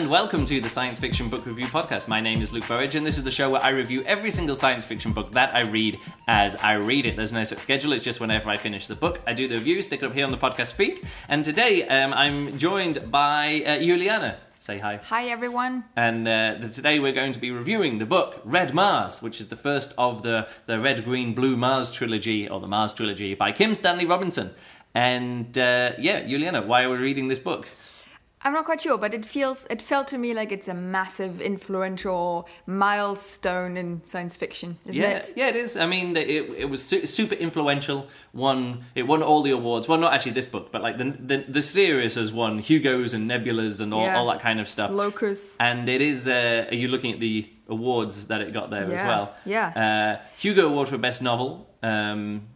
And welcome to the Science Fiction Book Review Podcast. My name is Luke Burridge, and this is the show where I review every single science fiction book that I read as I read it. There's no set schedule, it's just whenever I finish the book, I do the review, stick it up here on the podcast feed. And today um, I'm joined by uh, Juliana. Say hi. Hi everyone. And uh, today we're going to be reviewing the book Red Mars, which is the first of the, the Red, Green, Blue Mars trilogy, or the Mars trilogy, by Kim Stanley Robinson. And uh, yeah, Juliana, why are we reading this book? I'm not quite sure, but it feels it felt to me like it's a massive, influential milestone in science fiction, isn't yeah, it? yeah, it is. I mean, it, it was su- super influential. Won it won all the awards. Well, not actually this book, but like the the, the series has won Hugo's and Nebulas and all, Yeah. all that kind of stuff. Locus. And it is. Uh, are you looking at the awards that it got there as well? yeah. Uh, Hugo Award for best novel. Um,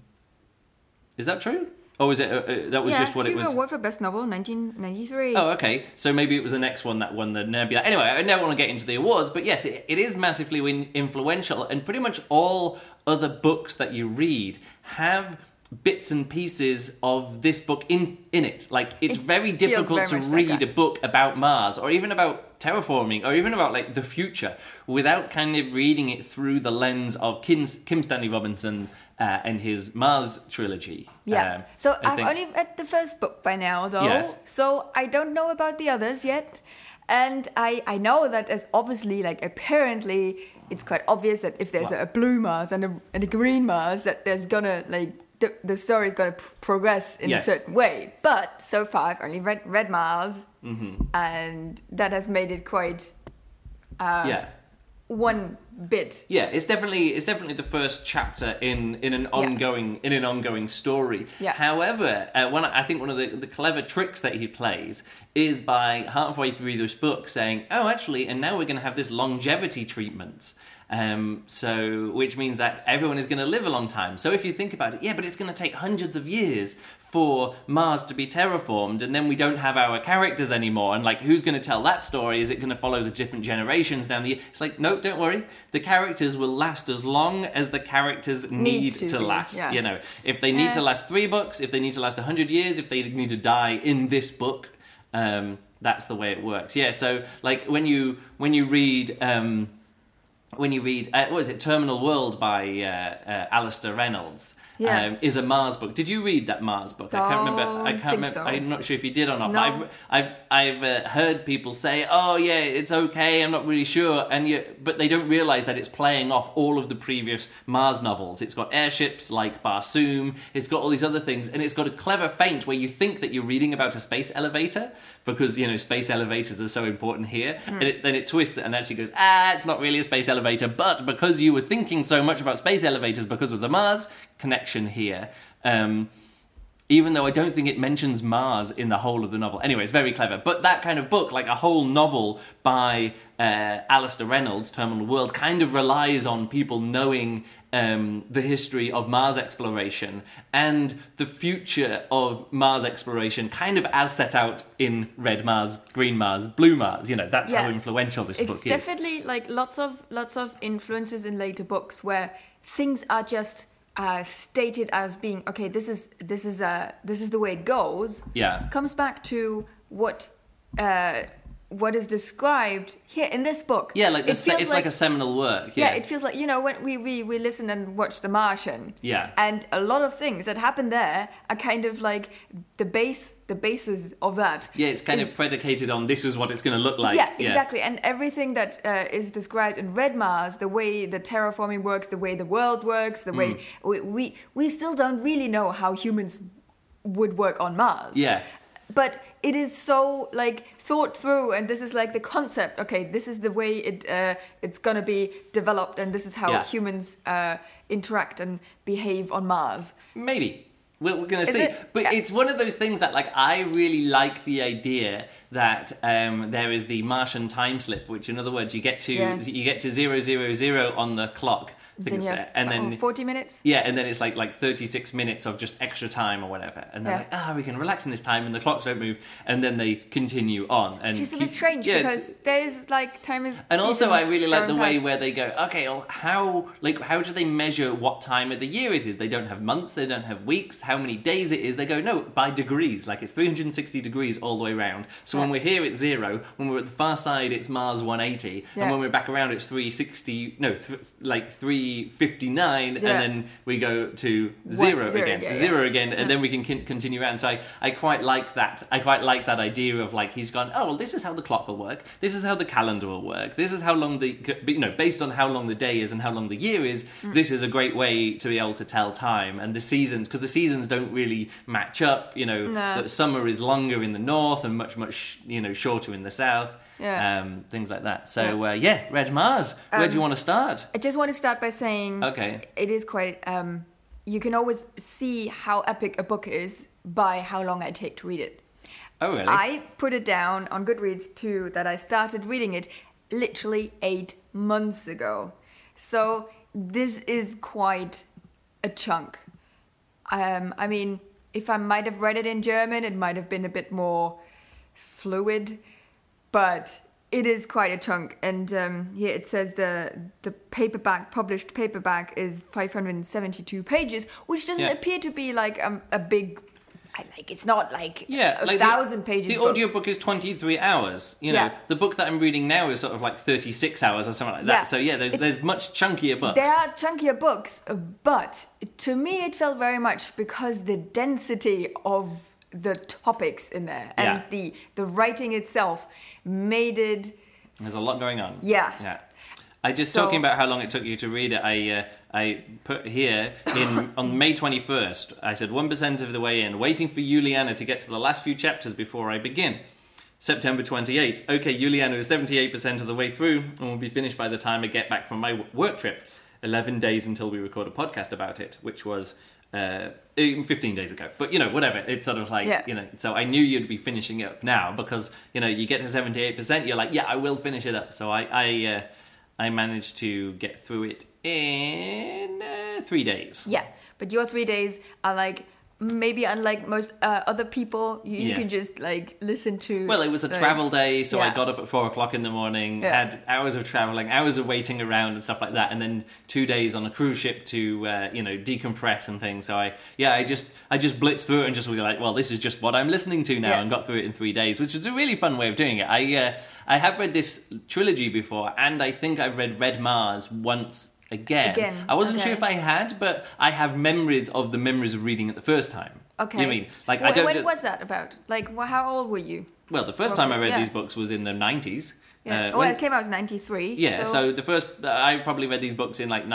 is that true? Or was it? Uh, uh, that was yeah, just what Hugo it was. Award for Best Novel, 1993. Oh, okay. So maybe it was the next one that won the Nebula. Anyway, I never want to get into the awards, but yes, it, it is massively win- influential, and pretty much all other books that you read have bits and pieces of this book in in it. Like it's It very difficult very to much like read a book about Mars or even about terraforming or even about like the future without kind of reading it through the lens of Kim, Kim Stanley Robinson uh, and his Mars trilogy. Yeah. Um, so I I've think- only read the first book by now, though. Yes. So I don't know about the others yet. And I, I know that as obviously, like, apparently, it's quite obvious that if there's a blue Mars and a, and a green Mars, that there's gonna, like, the, the story is gonna pr- progress in Yes. a certain way. But so far, I've only read Red Mars, Mm-hmm. and that has made it quite uh, yeah. one bit. Yeah, it's definitely it's definitely the first chapter in in an ongoing in an ongoing story. Yeah. However, uh, one I think one of the, the clever tricks that he plays is by halfway through this book saying, "Oh, actually, and now we're going to have this longevity treatment." Um, so, which means that everyone is going to live a long time. So, if you think about it, yeah, but it's going to take hundreds of years for Mars to be terraformed, and then we don't have our characters anymore. And like, who's going to tell that story? Is it going to follow the different generations down the? year? It's like, no, don't worry. The characters will last as long as the characters need, to to, last. yeah. You know, if they need Yeah. to last three books, if they need to last hundred years, if they need to die in this book, um, that's the way it works. Yeah. So, like, when you when you read. Um, when you read uh, what is it terminal world by uh, uh, alastair reynolds Yeah. um, is a mars book did you read that mars book i can't remember i can't remember so. i'm not sure if you did or not No. but i've i've i've uh, heard people say oh yeah it's okay i'm not really sure and you but they don't realize that it's playing off all of the previous mars novels it's got airships like barsoom it's got all these other things and it's got a clever feint where you think that you're reading about a space elevator because you know space elevators are so important here Hmm. and it, then it twists it and actually goes ah it's not really a space elevator but because you were thinking so much about space elevators because of the mars connection here um, even though I don't think it mentions Mars in the whole of the novel. Anyway, it's very clever. But that kind of book, like a whole novel by uh, Alastair Reynolds, Terminal World, kind of relies on people knowing um, the history of Mars exploration and the future of Mars exploration, kind of as set out in Red Mars, Green Mars, Blue Mars. You know, that's how influential this it's book is. It's definitely like lots of lots of influences in later books where things are just uh, stated as being okay. This is this is uh, this is the way it goes. Yeah. comes back to what uh, what is described here in this book. Yeah, like It se- it's like, a seminal work. yeah. Yeah, it feels like you know when we, we we listen and watch The Martian. Yeah. and a lot of things that happen there are kind of like the base the basis of that. Yeah, it's kind is- of predicated on this is what it's going to look like. yeah, exactly. And everything that uh, is described in Red Mars, the way the terraforming works, the way the world works, the way Mm. we, we we still don't really know how humans would work on Mars. Yeah. But it is so like thought through, and this is like the concept. Okay, this is the way it uh, it's gonna be developed, and this is how Yeah. humans uh, interact and behave on Mars. Maybe. We're, we're going to Is see. it- But yeah. it's one of those things that, like, I really like the idea that um, there is the Martian time slip, which, in other words, you get to Yeah. you get to zero zero zero on the clock I think Then have and oh, then 40 minutes. yeah, and then it's like like 36 minutes of just extra time or whatever. And they're Yeah. like, ah, we can relax in this time and the clocks don't move. And then they continue on. And is a bit strange yeah, because there's like time is. and also, I really like the way past. where they go, okay, well, how like how do they measure what time of the year it is? They don't have months, they don't have weeks, how many days it is. They go, no, by degrees, like it's 360 degrees all the way around. So when we're here, it's zero. When we're at the far side, it's Mars 180, Yeah. and when we're back around, it's 360. No, th- like 359, Yeah. and then we go to zero, zero again, again, yeah. zero again, and then we can con- continue around. So I, I quite like that. I quite like that idea of like he's gone. Oh well, this is how the clock will work. This is how the calendar will work. This is how long the you know based on how long the day is and how long the year is. Mm. This is a great way to be able to tell time and the seasons because the seasons don't really match up. You know, No. that summer is longer in the north and much much you know shorter in the south. Yeah. Um, things like that. So uh, yeah, Red Mars. Where do you want to start? I just want to start by saying Okay. it is quite. Um, you can always see how epic a book is by how long I take to read it. Oh really? I put it down on Goodreads too that I started reading it literally eight months ago. So this is quite a chunk. Um, I mean, if I might have read it in German, it might have been a bit more fluid, but it is quite a chunk. And um, here it says the the paperback, published paperback, is 572 pages, which doesn't Yeah. appear to be like um, a big. I Like it's not like Yeah, a like the- thousand pages. The book. audiobook is 23 hours. You know, Yeah. the book that I'm reading now is sort of like 36 hours or something like Yeah. that. So yeah, there's It's- there's much chunkier books. There are chunkier books, but to me it felt very much because the density of the topics in there and Yeah. the the writing itself made it. There's a lot going on. Yeah. Yeah. I just So- talking about how long it took you to read it. I uh, I put here in on May 21st. I said one percent of the way in, waiting for Juliana to get to the last few chapters before I begin. September 28th. Okay, Juliana is 78% of the way through and will be finished by the time I get back from my work trip. 11 days until we record a podcast about it, which was uh, eh, 15 days ago. But, you know, whatever. It's sort of like, Yeah. you know, so I knew you'd be finishing it up now because, you know, you get to 78%, you're like, yeah, I will finish it up. So I, I, uh, I managed to get through it in uh, three days. Yeah, but your three days are like maybe unlike most uh, other people, you, you can just like listen to. Well, it was a travel day, so I got up at four o'clock in the morning, Yeah. had hours of traveling, hours of waiting around and stuff like that, and then two days on a cruise ship to uh, you know decompress and things. So I yeah, I just I just blitzed through it and just was like, well, this is just what I'm listening to now, Yeah. and got through it in three days, which is a really fun way of doing it. I uh, I have read this trilogy before, and I think I've read Red Mars once. Again. Again, I wasn't sure if I had, but I have memories of the memories of reading it the first time. Okay. You mean like I don't? When ju- was that about? Like, wh- how old were you? well, the first time I read yeah. these books was in the nineties. Yeah. Uh, oh, when- it came out in '93. yeah, so, the first, I probably read these books in like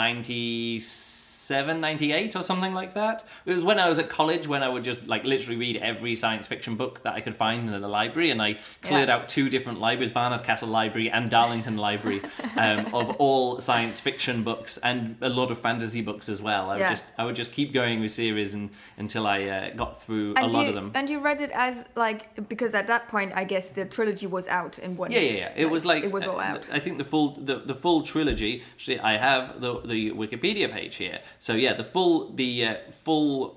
97, 98 or something like that. It was when I was at college when I would just like literally read every science fiction book that I could find in the library and I cleared Yeah. out two different libraries, Barnard Castle Library and Darlington Library, um, of all science fiction books and a lot of fantasy books as well. I would Yeah. just, I would just keep going with series and, until I uh, got through a lot you, of them. And you read it as like because at that point, I guess the trilogy was out in one. Yeah, yeah, yeah. It was like it was all uh, out. I think the full the, the full trilogy. Actually, I have the the Wikipedia page here. So yeah, the full the uh, full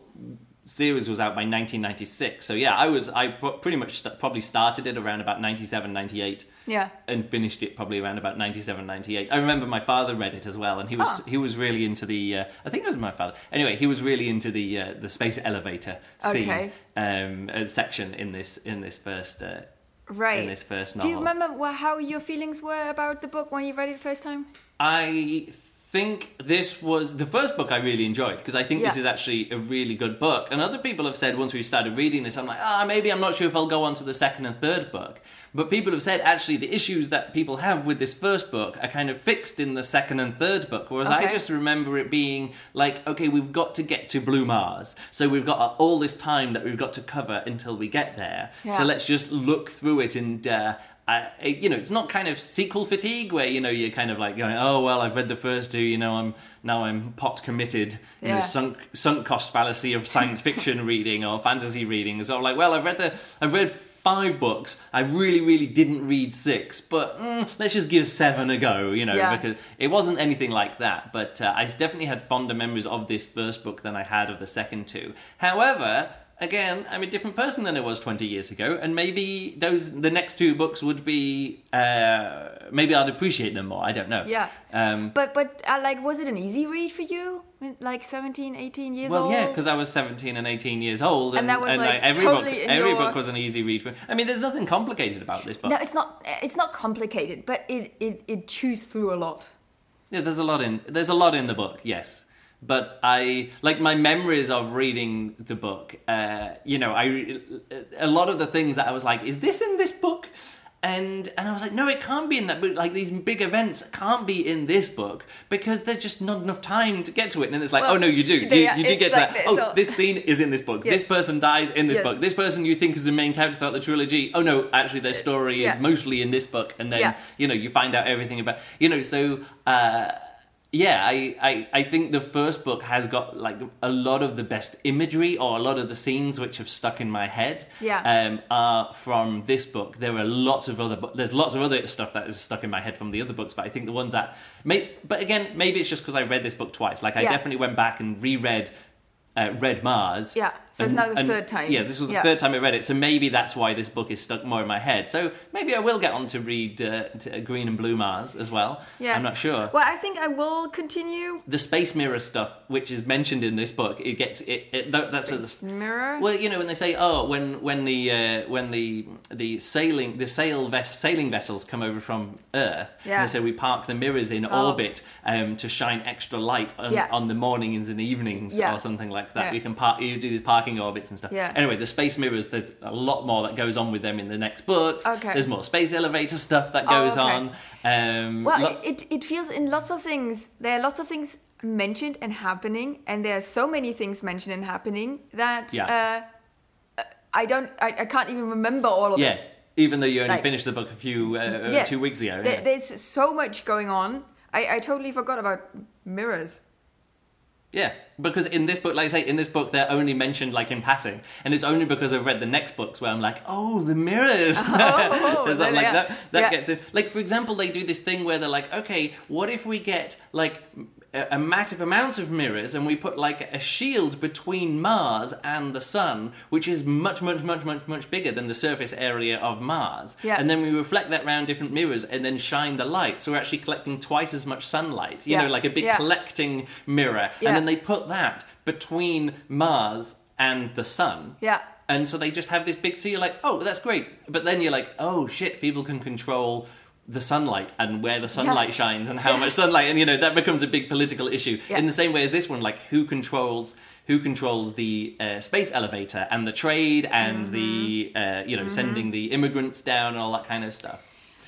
series was out by 1996. So yeah, I was I pretty much st- probably started it around about 97, 98 yeah. and finished it probably around about 97 98 i remember my father read it as well and he was Oh. he was really into the uh, i think it was my father anyway he was really into the uh, the space elevator scene Okay. um uh, section in this in this first uh, Right. in this first Do you remember how your feelings were about the book when you read it first time? I think this was the first book I really enjoyed because I think this is actually a really good book. And other people have said once we started reading this, I'm like, ah, maybe I'm not sure if I'll go on to the second and third book. But people have said actually the issues that people have with this first book are kind of fixed in the second and third book. Whereas I just remember it being like, okay, we've got to get to Blue Mars. So we've got uh, all this time that we've got to cover until we get there. Yeah. So let's just look through it and. Uh, I, you know, it's not kind of sequel fatigue where you know you're kind of like going, oh well, I've read the first two, you know, I'm now I'm pot committed, you know, sunk sunk cost fallacy of science fiction reading or fantasy reading. So I'm like, well, I've read the I've read five books. I really, really didn't read six, but mm, let's just give seven a go, you know, Yeah. because it wasn't anything like that. But uh, I definitely had fonder memories of this first book than I had of the second two. However, again, I'm a different person than I was 20 years ago, and maybe those the next two books would be uh, maybe I'd appreciate them more. I don't know. Yeah. Um, But but uh, like, was it an easy read for you? Like 17, 18 years well, old. Well, yeah, because I was 17 and 18 years old, And that was, like, every totally book, every your- book was an easy read for. I mean, there's nothing complicated about this book. No, it's not. It's not complicated, but it it it chews through a lot. Yeah, there's a lot in there's a lot in the book, yes. But I like my memories of reading the book. Uh, you know, I a lot of the things that I was like, is this in this book? And and I was like, no, it can't be in that book. Like these big events can't be in this book because there's just not enough time to get to it. And then it's like, Well, oh no, you do. You, they are- you do get to that. this, Oh, so- this scene is in this book. Yes. This person dies in this Yes. book. This person you think is the main character throughout the trilogy. Oh no, actually their story yeah. is mostly in this book. And then Yeah. you know you find out everything about you know so. Uh, yeah, I, I, I think the first book has got like a lot of the best imagery or a lot of the scenes which have stuck in my head. Yeah. Um, are from this book. There are lots of other, bu- there's lots of other stuff that is stuck in my head from the other books. But I think the ones that, may, but again, maybe it's just because I read this book twice. Like I Yeah. definitely went back and reread. Uh, Red Mars. Yeah, so it's now the third time. Yeah, this was the Yeah. third time I read it, so maybe that's why this book is stuck more in my head. So maybe I will get on to read uh, to Green and Blue Mars as well. Yeah, I'm not sure Well, I think I will continue. the space mirror stuff, which is mentioned in this book, it gets it. it that, that's a, Space mirror. well, you know, when they say, oh, when when the uh, when the the sailing the sail ves- sailing vessels come over from Earth, Yeah. and they say we park the mirrors in Oh. orbit um, to shine extra light on, Yeah. on the mornings and the evenings Yeah. or something like that. Yeah. You can park, you do these orbits and stuff. Yeah. Anyway, the space mirrors, there's a lot more that goes on with them in the next books. Okay. There's more space elevator stuff that Oh, goes okay. on. Um, Well, lo- it, it feels in lots of things. There are lots of things mentioned and happening, and there are so many things mentioned and happening that Yeah. uh, I don't, I, I can't even remember all of them. yeah. it. Even though you only Like- finished the book a few uh, Yes. two weeks ago. There, yeah. There's so much going on. I, I totally forgot about mirrors. Yeah, because in this book, like I say, in this book, they're only mentioned like in passing, and it's only because I've read the next books where I'm like, oh, the mirrors. Oh, There's something like that. That Yeah. gets it. Like for example, they do this thing where they're like, okay, what if we get like a, massive amount of mirrors and we put like a shield between Mars and the Sun, which is much, much, much, much, much bigger than the surface area of Mars, Yeah. and then we reflect that around different mirrors and then shine the light, so we're actually collecting twice as much sunlight. You Yeah. know, like a big Yeah. collecting mirror, Yeah. and then they put that between Mars and the sun. Yeah. And so they just have this big. So you're like, oh, that's great. But then you're like, oh shit, people can control the sunlight and where the sunlight shines and how Yeah. much sunlight, and you know that becomes a big political issue. Yeah. In the same way as this one, like who controls who controls the uh, space elevator and the trade and the Mm-hmm. uh, you know sending the immigrants down and all that kind of stuff.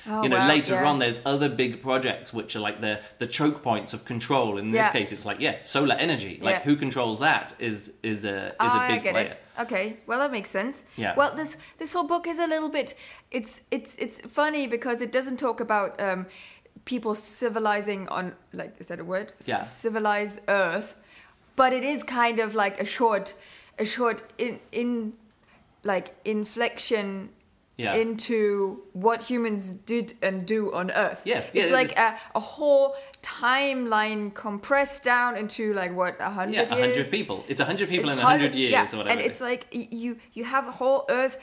Oh, you know, wow, later yeah. on, there's other big projects which are like the the choke points of control. In this case, it's like yeah, solar energy. Like Yeah. who controls that is is a is Ah, a big player. it. Okay, well that makes sense. Yeah. Well, this this whole book is a little bit. It's it's it's funny because it doesn't talk about um, people civilizing on like is that a word? Yeah. Civilize Earth, but it is kind of like a short, a short in in like inflection. Yeah. Into what humans did and do on Earth. Yes, yeah, it's it like is. a, a whole timeline compressed down into like what a hundred Yeah, a hundred people. It's a hundred people It's in a hundred years yeah, or whatever. And it's like you you have a whole Earth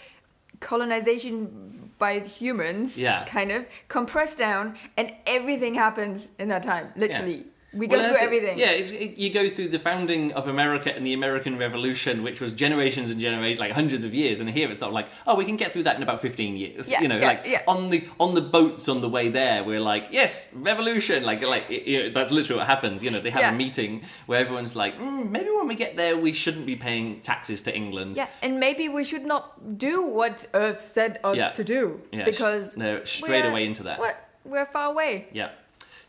colonization by humans, Yeah. kind of compressed down, and everything happens in that time. Literally, we go Well, through everything. Yeah, it's, it, you go through the founding of America and the American Revolution, which was generations and generations, like hundreds of years. And here it's sort of like, oh, we can get through that in about fifteen years. Yeah, you know, yeah, like yeah. on the on the boats on the way there, we're like, yes, revolution. Like, like it, you know, that's literally what happens. You know, they have Yeah. a meeting where everyone's like, mm, maybe when we get there, we shouldn't be paying taxes to England. Yeah, and maybe we should not do what Earth said us to do because no, straight away into that. What we're far away. Yeah.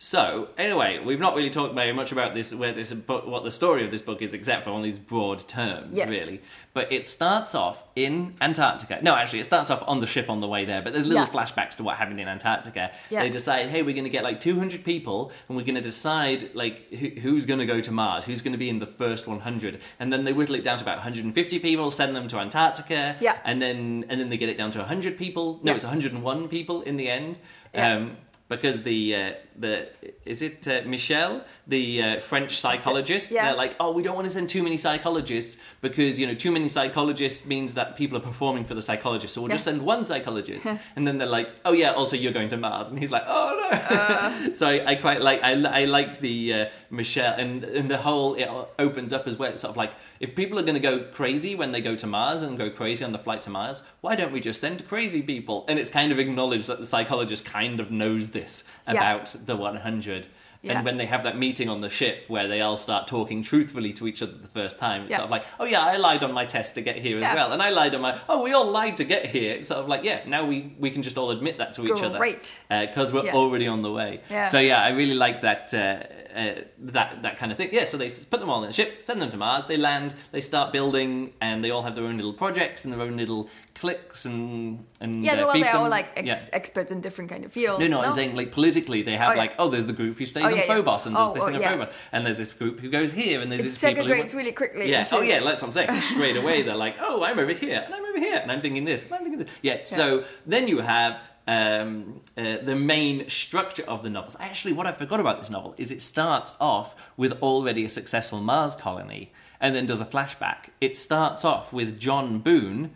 So anyway, we've not really talked very much about this, where this book, what the story of this book is, except for on these broad terms, Yes. really. But it starts off in Antarctica. No, actually, it starts off on the ship on the way there. But there's little Yeah. flashbacks to what happened in Antarctica. Yeah. They decide, hey, we're going to get like 200 people, and we're going to decide like who, who's going to go to Mars, who's going to be in the first 100, and then they whittle it down to about 150 people, send them to Antarctica, Yeah. and then and then they get it down to 100 people. No, Yeah. it's 101 people in the end. Yeah. Um, because the uh, the is it uh, Michel, the uh, French psychologist? Yeah. They're like, oh, we don't want to send too many psychologists because you know too many psychologists means that people are performing for the psychologist. So we'll just send one psychologist, and then they're like, oh yeah, also you're going to Mars, and he's like, oh no. Uh. so I, I quite like I, I like the uh, Michel and and the whole it opens up as well. It's sort of like if people are going to go crazy when they go to Mars and go crazy on the flight to Mars, why don't we just send crazy people? And it's kind of acknowledged that the psychologist kind of knows this Yeah. about the 100. Yeah. And when they have that meeting on the ship where they all start talking truthfully to each other the first time, it's Yeah. sort of like, oh yeah, I lied on my test to get here as Yeah. well, and I lied on my, oh we all lied to get here. It's sort of like, yeah, now we we can just all admit that to each other, Great. because we're Yeah. already on the way. Yeah. So yeah, I really like that uh, uh, that that kind of thing. Yeah, so they put them all in a ship, send them to Mars. They land, they start building, and they all have their own little projects and their own little cliques and and Yeah, uh, well, they're all like ex- yeah. experts in different kind of fields. No, no, I'm saying like politically, they have Oh, like, oh, there's the group who stays Oh, on yeah. Phobos, and there's Oh, this oh, thing on yeah. Phobos, and there's this group who goes here, and there's It this people who. segregates really quickly. Yeah. Oh, yeah. That's what I'm saying. Straight away, they're like, "Oh, I'm over here, and I'm over here, and I'm thinking this, and I'm thinking this." Yeah. So then you have um, uh, the main structure of the novels. Actually, what I forgot about this novel is it starts off with already a successful Mars colony, and then does a flashback. It starts off with John Boone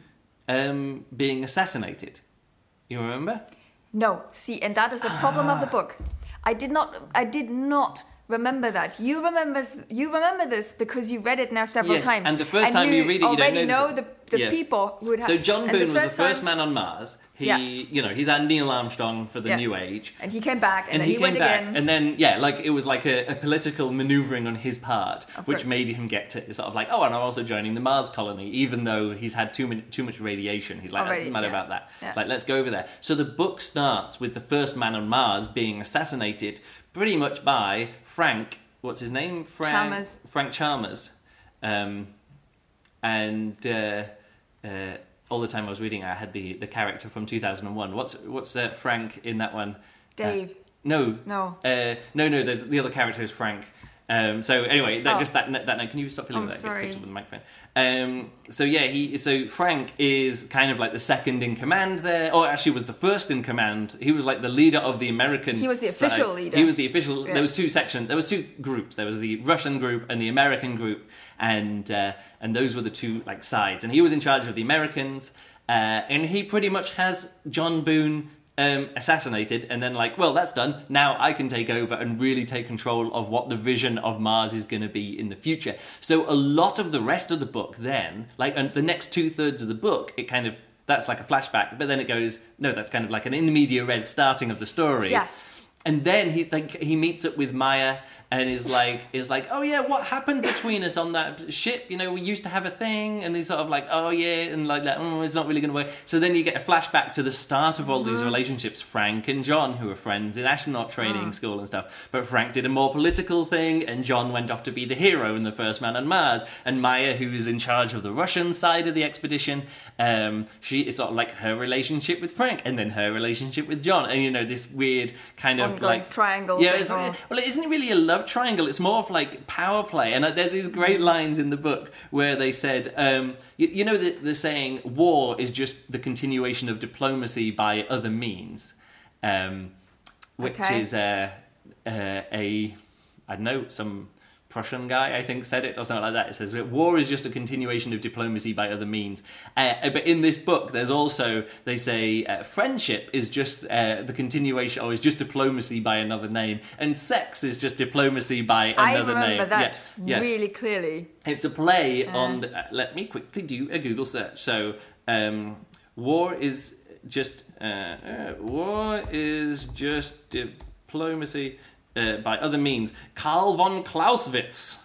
um, being assassinated. You remember? No, see, and that is the problem Ah. of the book. I did not. I did not remember that. You remember. You remember this because you read it now several Yes, times. and the first time you read it, you don't already know it. the, the Yes. people who would have. So John and Boone was the first time- man on Mars. He, Yeah. you know, he's our Neil Armstrong for the Yeah. New Age. and he came back, and, And then he, he, came went back, again. and then yeah, like it was like a, a political maneuvering on his part, Of which course. made him get to sort of like, oh, and I'm also joining the Mars colony, even though he's had too many, too much radiation. He's like, Already, doesn't matter yeah. about that. It's like let's go over there. So the book starts with the first man on Mars being assassinated, pretty much by Frank. What's his name? Frank Chalmers. Frank Chalmers. Um, and uh, uh, all the time I was reading, I had the, the character from 2001. What's what's uh, Frank in that one? Uh, Dave. no, No. uh, no, no. There's the other character is Frank. Um, so anyway, that, Oh. just that that note. Can you stop feeling I'm that? Sorry. gets picked up with the microphone. Um, so yeah, he so Frank is kind of like the second in command there, or actually was the first in command. He was like the leader of the American. He was the side. official leader. He was the official. Yeah. There was two sections. There was two groups. There was the Russian group and the American group, and uh, and those were the two like sides. And he was in charge of the Americans, uh, and he pretty much has John Boone um, assassinated, and then like, well, that's done. Now I can take over and really take control of what the vision of Mars is going to be in the future. So a lot of the rest of the book, then, like, and the next two thirds of the book, it kind of that's like a flashback, but then it goes, no, that's kind of like an in media res starting of the story. Yeah. And then he like he meets up with Maya and is like is like, oh yeah, what happened between us on that ship? You know, we used to have a thing, and he's sort of like, oh yeah, and like that, mm, it's not really going to work. So then you get a flashback to the start of all these relationships, Frank and John, who were friends in astronaut training school and stuff. But Frank did a more political thing, and John went off to be the hero in the first man on Mars. And Maya, who's in charge of the Russian side of the expedition, um, she is sort of like her relationship with Frank, and then her relationship with John, and you know this weird kind of Ongoing like triangle Yeah, it's, well, it isn't it really a love triangle. It's more of like power play. And uh, there's these great lines in the book where they said, um, you, you know, the, the saying, war is just the continuation of diplomacy by other means, um, which Okay. is uh, uh, a, I don't know, some Prussian guy, I think, said it or something like that. It says, war is just a continuation of diplomacy by other means. Uh, but in this book, there's also, they say, uh, friendship is just uh, the continuation, or is just diplomacy by another name, and sex is just diplomacy by I another remember name. that Yeah, yeah. really clearly. It's a play on. The, uh, let me quickly do a Google search. So, um, war is just uh, uh, war is just diplomacy uh, by other means. Carl von Clausewitz.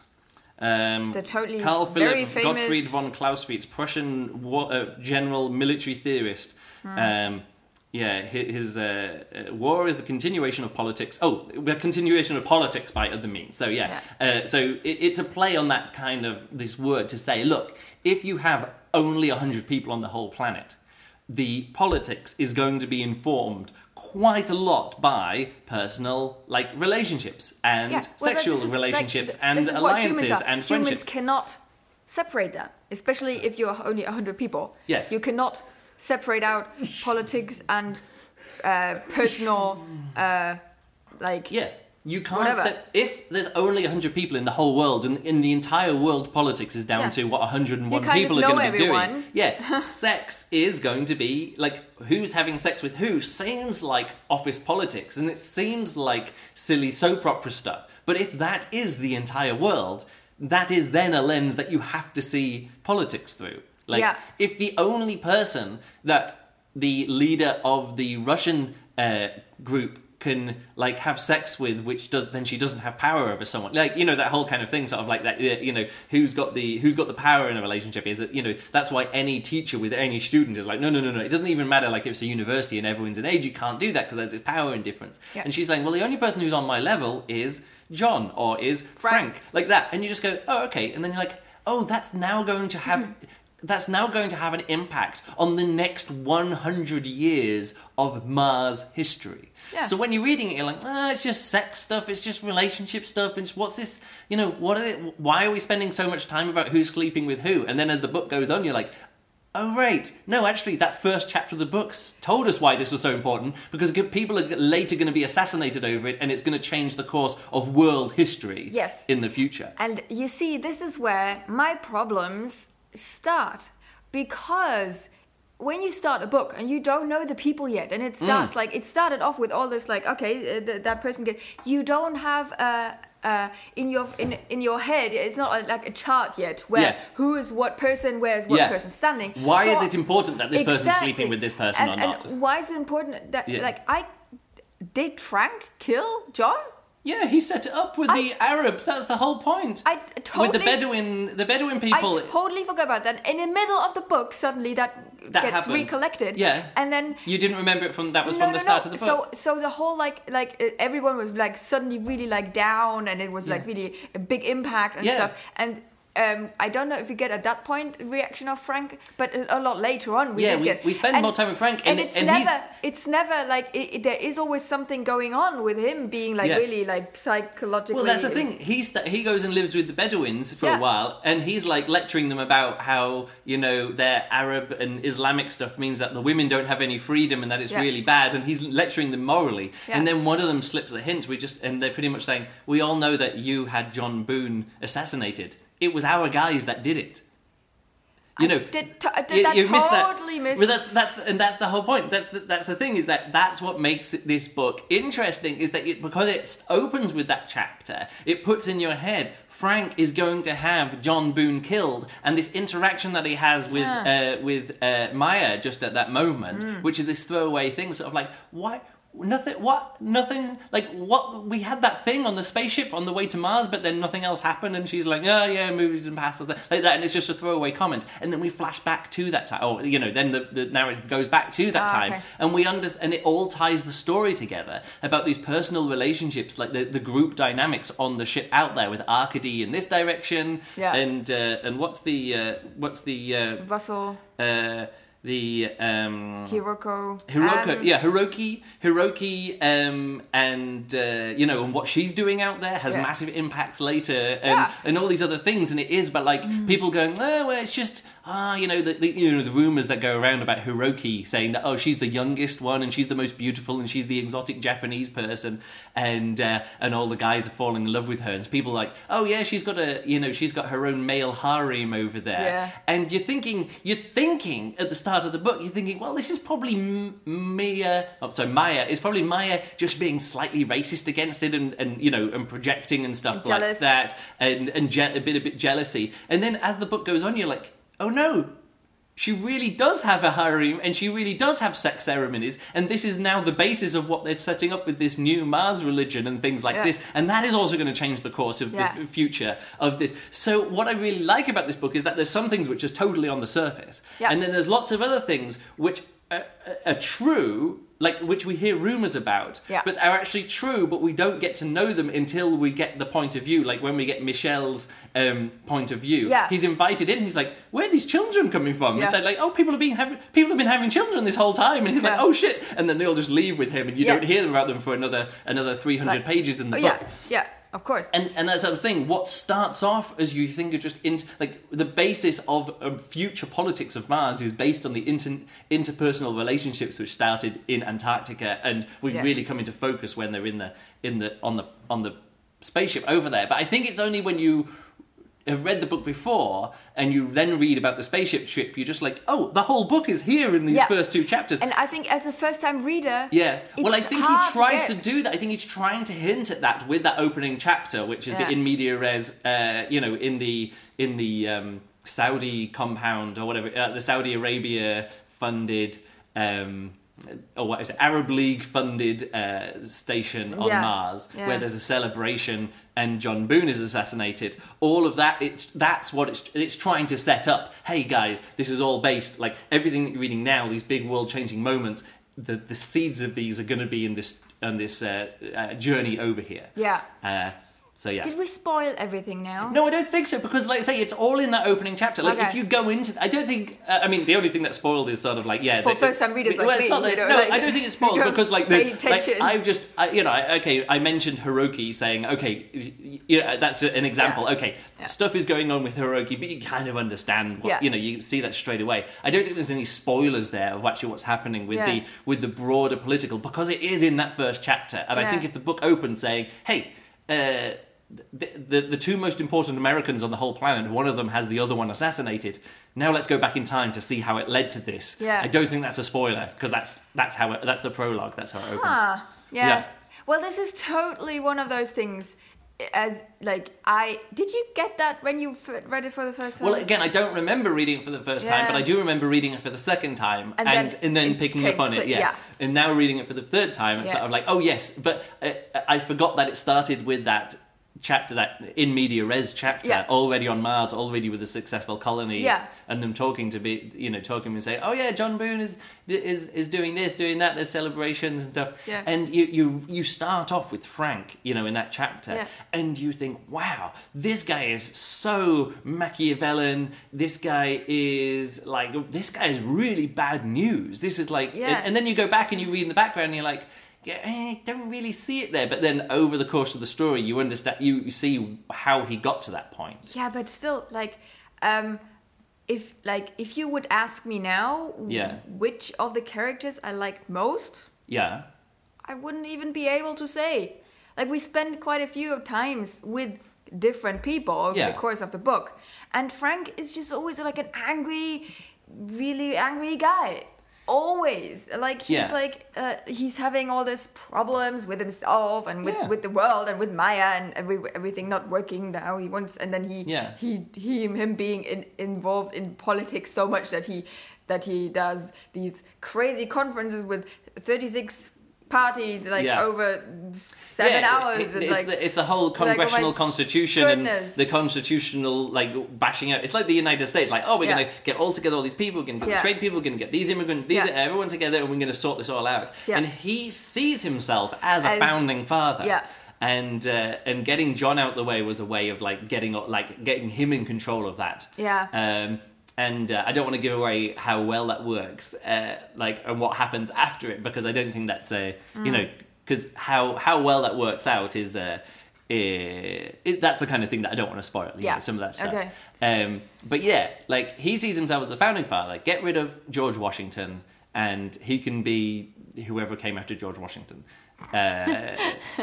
Um, The totally Philipp Gottfried von Clausewitz, Prussian war, uh, general military theorist. Hmm. Um, yeah, hi- his uh, uh, war is the continuation of politics. Oh, the continuation of politics by other means. So yeah, Uh, so it, it's a play on that kind of this word to say, look, if you have only hundred people on the whole planet, the politics is going to be informed quite a lot by personal like relationships and Yeah, well, sexual is, relationships th- and this is what humans alliances are. and humans cannot separate that, especially if you're only hundred people. Yes. you cannot separate out politics and uh, personal, uh, like Yeah. You can't set, if there's only 100 people in the whole world and in the entire world politics is down Yeah. to what 101 people are going to be doing. Yeah, sex is going to be like who's having sex with who seems like office politics and it seems like silly soap opera stuff. But if that is the entire world, that is then a lens that you have to see politics through. Like Yeah. if the only person that the leader of the Russian uh, group can like have sex with, which does then she doesn't have power over someone, like you know that whole kind of thing, sort of like that. You know who's got the who's got the power in a relationship is that you know that's why any teacher with any student is like no no no no it doesn't even matter like if it's a university and everyone's an age you can't do that because there's this power indifference. Yeah. And she's saying well the only person who's on my level is John or is Frank. Frank. like that, and you just go oh okay, and then you're like oh that's now going to have. Mm-hmm. That's now going to have an impact on the next 100 years of Mars history. Yeah. So when you're reading it, you're like, ah, it's just sex stuff, it's just relationship stuff, and what's this? You know, what are it? Why are we spending so much time about who's sleeping with who? And then as the book goes on, you're like, oh right, no, actually, that first chapter of the book s- told us why this was so important because people are later going to be assassinated over it, and it's going to change the course of world history. Yes. in the future. And you see, this is where my problems start because when you start a book and you don't know the people yet, and it Mm. starts like it started off with all this like okay, uh, th- that person get you don't have uh, uh, in your in in your head. It's not uh, like a chart yet where Yes. who is what person, where is what Yeah. person standing. Why So- is it important that this person's Exactly. sleeping with this person and, or not? And why is it important that Yeah. like I did Frank kill John? Yeah, he set it up with I- the Arabs. That was the whole point. I totally with the Bedouin, the Bedouin people. I totally forgot about that. In the middle of the book, suddenly that, That gets happens. recollected. Yeah. and then you didn't remember it from that was no, from the start no. of the book. So, so the whole like, like everyone was like suddenly really like down, and it was like really a big impact and Yeah. stuff. And um, I don't know if we get at that point reaction of Frank, but a, a lot later on we Yeah, did we- get. we spend and, more time with Frank, and, and- it's and he's- never, it's never like it, it- there is always something going on with him being like Yeah. really like psychologically. Well, that's the thing. He st- he goes and lives with the Bedouins for Yeah. a while, and he's like lecturing them about how you know their Arab and Islamic stuff means that the women don't have any freedom and that it's Yeah. really bad, and he's lecturing them morally. And then one of them slips a hint. We just and they're pretty much saying, "We all know that you had John Boone assassinated. It was our guys that did it." You know, did t- I did that missed totally miss- Well, that's that's the, and that's the whole point. That's the, that's the thing is that that's what makes it, this book interesting. Is that it, because it opens with that chapter, it puts in your head Frank is going to have John Boone killed, and this interaction that he has with Ah. uh, with uh, Maya just at that moment, Mm. which is this throwaway thing, sort of like why. Nothing. What? Nothing. Like what? We had that thing on the spaceship on the way to Mars, but then nothing else happened, and she's like, "Oh yeah, movies and past like that," and it's just a throwaway comment. And then we flash back to that time. Oh, you know, then the, the narrative goes back to that Ah, time, okay. and we understand, and it all ties the story together about these personal relationships, like the, the group dynamics on the ship out there with Arkady in this direction, Yeah. and uh, and what's the uh, what's the uh, Russell, uh, the um, Hiroko, Hiroka, um, yeah, Hiroki, Hiroki, um, and uh, you know, and what she's doing out there has Yeah. massive impact later, and, Yeah. and all these other things. And it is, but like people going, oh, well, it's just ah, you know, the, the you know the rumors that go around about Hiroki saying that oh, she's the youngest one and she's the most beautiful and she's the exotic Japanese person, and uh, and all the guys are falling in love with her. And people are like, oh yeah, she's got a you know she's got her own male harem over there, Yeah. and you're thinking, you're thinking at the start of the book, you're thinking, well, this is probably M- Mia. Oh, sorry, Maya. It's probably Maya just being slightly racist against it, and, and you know, and projecting and stuff like that, and and je- a bit a bit jealousy. And then as the book goes on, you're like, oh no. She really does have a harem, and she really does have sex ceremonies, and this is now the basis of what they're setting up with this new Mars religion and things like Yeah. this, and that is also going to change the course of Yeah. the f- future of this. So what I really like about this book is that there's some things which are totally on the surface, Yeah. and then there's lots of other things which are, are true, like which we hear rumors about, Yeah. but are actually true, but we don't get to know them until we get the point of view. Like when we get Michel's um, point of view, Yeah. he's invited in. He's like, "Where are these children coming from?" Yeah. They're like, "Oh, people have been having people have been having children this whole time," and he's like, "Oh shit!" And then they all just leave with him, and you don't hear about them for another another three hundred Like- pages in the Oh book. yeah, yeah, of course. And and that's the I'm. What starts off as you think of just in like the basis of um, future politics of Mars is based on the inter, interpersonal relationships which started in Antarctica, and we Yeah. really come into focus when they're in the in the on the on the spaceship over there. But I think it's only when you have read the book before and you then read about the spaceship trip, you're just like, oh, the whole book is here in these Yeah. first two chapters. And I think as a first-time reader, Yeah. Well, I think he tries to, get. do that. I think he's trying to hint at that with that opening chapter, which is Yeah. the in media res, uh, you know, in the in the um, Saudi compound or whatever, uh, the Saudi Arabia funded. Um, or what is it? Arab League funded uh, station on Yeah. Mars, Yeah. where there's a celebration and John Boone is assassinated. All of that, it's that's what it's it's trying to set up. Hey guys, this is all based like everything that you're reading now. These big world changing moments. The the seeds of these are going to be in this on this uh, uh, journey over here. Yeah. So yeah. Did we spoil everything now? No, I don't think so because, like I say, it's all in that opening chapter. Like, Okay. if you go into, I don't think. Uh, I mean, the only thing that's spoiled is sort of like, yeah, For first-time readers well, like it's me, not that- you know, no, like, I don't think it's spoiled because, like, there's, like. I've just, I, you know, I, okay, I mentioned Hiroki saying, okay, you know, that's an example. Yeah. Okay, Yeah. stuff is going on with Hiroki, but you kind of understand. What, Yeah. You know, you can see that straight away. I don't think there's any spoilers there of actually what's happening with the with the broader political because it is in that first chapter, and I think if the book opens saying, hey. Uh, the, the, the two most important Americans on the whole planet, one of them has the other one assassinated. Now let's go back in time to see how it led to this. Yeah. I don't think that's a spoiler because that's that's how it, that's the prologue. That's how it opens. Ah, yeah. Yeah. Well, this is totally one of those things. As like I did you get that when you f- read it for the first time? Well, again, I don't remember reading it for the first time, but I do remember reading it for the second time, And and then and then picking up on it, yeah. yeah. And now reading it for the third time, it's Yeah. sort of like, oh yes, but uh, I forgot that it started with that chapter, that in media res chapter, Yeah. already on Mars, already with a successful colony, Yeah. and them talking to be, you know, talking and say, oh yeah, John Boone is is is doing this, doing that. There's celebrations and stuff, Yeah. and you you you start off with Frank, you know, in that chapter, Yeah. and you think, wow, this guy is so Machiavellian. This guy is like, this guy is really bad news. This is like, Yeah. and, and then you go back and you read in the background and you're like, I don't really see it there. But then over the course of the story, you understand, you, you see how he got to that point. yeah, but still, like, um, if like if you would ask me now, Yeah. which of the characters I liked most, Yeah. I wouldn't even be able to say. Like we spend quite a few times with different people over Yeah. the course of the book, and Frank is just always like an angry, really angry guy. Always, like he's Yeah. like uh, he's having all these problems with himself and with, Yeah. with the world and with Maya and every, everything not working now. He wants, and then he Yeah. he he him being in, involved in politics so much that he that he does these crazy conferences with thirty six parties like Yeah. over seven Yeah, hours. it- and, it's, like, the, it's the whole like, oh congressional constitution goodness. and the constitutional like bashing out. It's like the United States, like oh, we're Yeah. gonna get all together, all these people, we're gonna get Yeah. the trade people, we're gonna get these immigrants, these everyone together, and we're gonna sort this all out. And he sees himself as a founding father. Yeah. And uh, and getting John out the way was a way of like getting like getting him in control of that. Yeah. Um, and uh, I don't want to give away how well that works, uh, like and what happens after it, because I don't think that's a you know because how how well that works out is uh, eh, it, that's the kind of thing that I don't want to spoil. Yeah. know, some of that stuff. Okay. Um, but yeah, like he sees himself as the founding father. Get rid of George Washington, and he can be whoever came after George Washington. Uh,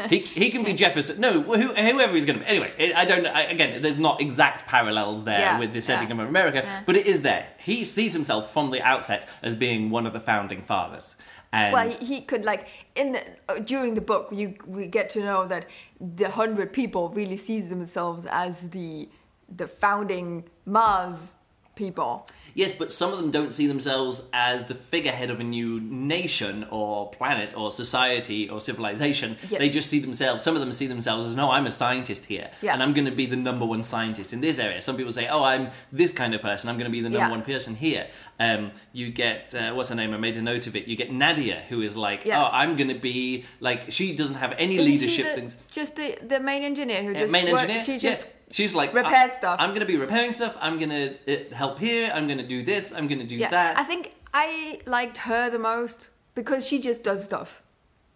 he he can be Jefferson. No, who, whoever he's going to be. Anyway, I don't. I, again, there's not exact parallels there Yeah, with the setting yeah. of America, Yeah. but it is there. He sees himself from the outset as being one of the founding fathers. And well, he, he could like in the uh, during the book you we get to know that the hundred people really sees themselves as the the founding Mars people. Yes, but some of them don't see themselves as the figurehead of a new nation or planet or society or civilization. Yes. They just see themselves, some of them see themselves as, no, I'm a scientist here Yeah. and I'm going to be the number one scientist in this area. Some people say, oh, I'm this kind of person, I'm going to be the number Yeah. one person here. Um, you get, uh, what's her name? I made a note of it. You get Nadia, who is like, Yeah. oh, I'm going to be, like, she doesn't have any Isn't leadership the- things. Just the, the main engineer who Uh, just main engineer. she just yeah. She's like repairs I- stuff. I'm going to be repairing stuff. I'm going to uh, help here. I'm going to do this. I'm going to do yeah. that. I think I liked her the most because she just does stuff.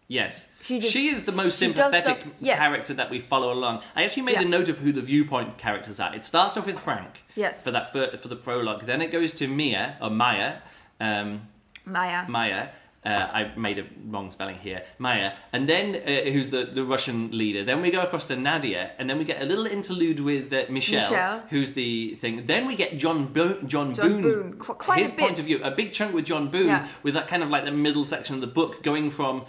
Yes. She just- she is the most sympathetic yes. character that we follow along. I actually made Yeah. a note of who the viewpoint characters are. It starts off with Frank. Yes. For that for, for the prologue. Then it goes to Mia or Maya. Um, Maya. Maya. Uh, I made a wrong spelling here. Maya, and then uh, who's the, the Russian leader? Then we go across to Nadia, and then we get a little interlude with uh, Michel, Michel. who's the thing. Then we get John Bo- John, John Boone, Boone. Qu- quite his point of view, a big chunk with John Boone, Yeah. with that kind of like the middle section of the book going from.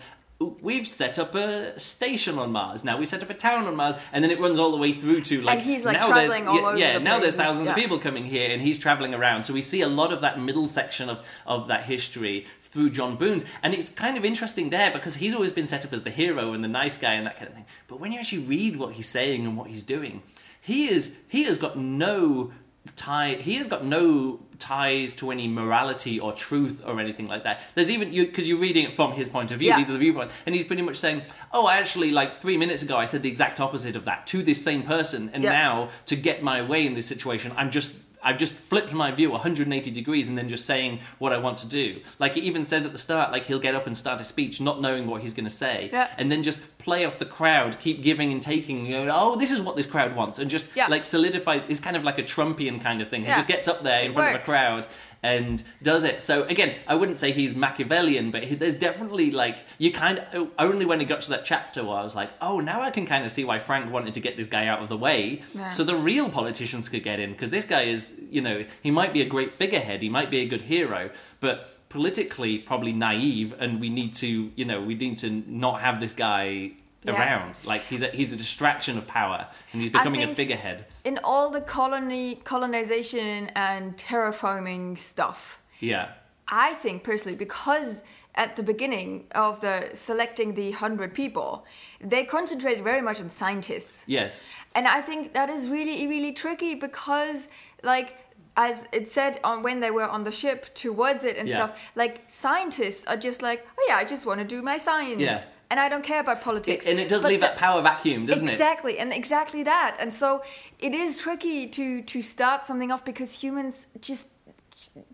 We've set up a station on Mars. Now we set up a town on Mars, and then it runs all the way through to like. he's, like, now traveling there's, all yeah, over yeah the now there's thousands of people coming here, and he's traveling around. So we see a lot of that middle section of of that history through John Boone's, and it's kind of interesting there because he's always been set up as the hero and the nice guy and that kind of thing. But when you actually read what he's saying and what he's doing, he is he has got no tie he has got no ties to any morality or truth or anything like that there's even you because you're reading it from his point of view Yeah. these are the viewpoints and he's pretty much saying oh I actually like three minutes ago i said the exact opposite of that to this same person and Yeah. now to get my way in this situation i'm just I've just flipped my view 180 degrees and then just saying what I want to do. Like it even says at the start, like he'll get up and start a speech, not knowing what he's going to say, Yeah. and then just play off the crowd, keep giving and taking. You know, oh, this is what this crowd wants, and just Yeah. like solidifies. It's kind of like a Trumpian kind of thing. He Yeah. just gets up there in It front of a crowd and does it. So again, I wouldn't say he's Machiavellian, but he, there's definitely like you kind of only when he got to that chapter where I was like, oh, now I can kind of see why Frank wanted to get this guy out of the way, Yeah. so the real politicians could get in because this guy is, you know, he might be a great figurehead, he might be a good hero, but politically probably naive, and we need to, you know, we need to not have this guy. Yeah. Around, like he's a, he's a distraction of power, and he's becoming a figurehead. In all the colony colonization and terraforming stuff, Yeah, I think personally, because at the beginning of the selecting the hundred people, they concentrated very much on scientists. yes, And I think that is really, really tricky because, like, as it said on when they were on the ship towards it and Yeah. stuff, like scientists are just like, oh yeah, I just want to do my science, Yeah. And I don't care about politics. It- and it does leave the- that power vacuum, doesn't it? exactly, and exactly that. And so it is tricky to to start something off because humans just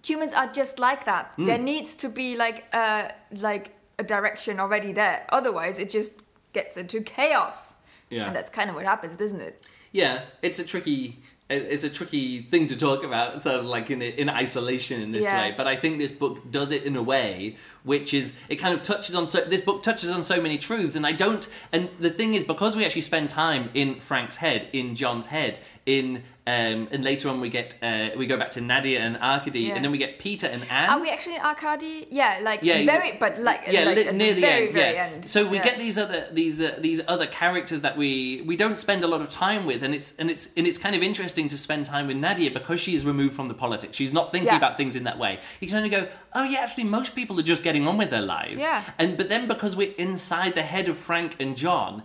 humans are just like that. Hmm. There needs to be like a like a direction already there. Otherwise, it just gets into chaos. Yeah. and that's kind of what happens, doesn't it? Yeah, it's a tricky it's a tricky thing to talk about, sort of like in in isolation in this Yeah. way. But I think this book does it in a way which is it kind of touches on so this book touches on so many truths, and I don't. And the thing is, because we actually spend time in Frank's head, in John's head, in um, and later on we get uh, we go back to Nadia and Arkady, Yeah. and then we get Peter and Anne. Are we actually in Arkady? Yeah, like Yeah, very, but like yeah, like li- near the, very, end. very yeah. end. So we Yeah. get these other these uh, these other characters that we we don't spend a lot of time with, and it's and it's and it's kind of interesting to spend time with Nadia because she is removed from the politics. She's not thinking Yeah. about things in that way. You can only go, oh yeah, actually most people are just getting on with their lives. Yeah. And but then because we're inside the head of Frank and John.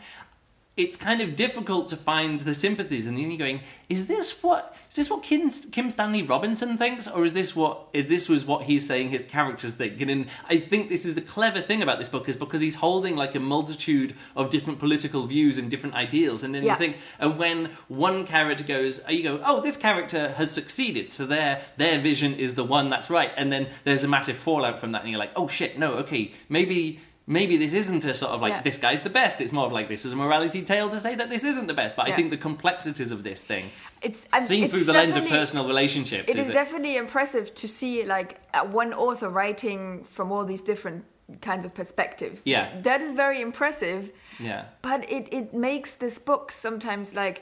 It's kind of difficult to find the sympathies, and then you're going, "Is this what is this what Kim, Kim Stanley Robinson thinks, or is this what is this was what he's saying his characters think?" And then I think this is a clever thing about this book is because he's holding like a multitude of different political views and different ideals, and then Yeah. you think, and when one character goes, you go, "Oh, this character has succeeded," so their their vision is the one that's right, and then there's a massive fallout from that, and you're like, "Oh shit, no, okay, maybe." Maybe this isn't a sort of like Yeah. this guy's the best. It's more of like this is a morality tale to say that this isn't the best. But I think the complexities of this thing, It's seen it's through the lens of personal relationships, It is is it? definitely impressive to see like uh, one author writing from all these different kinds of perspectives. Yeah. that is very impressive. yeah, But it it makes this book sometimes like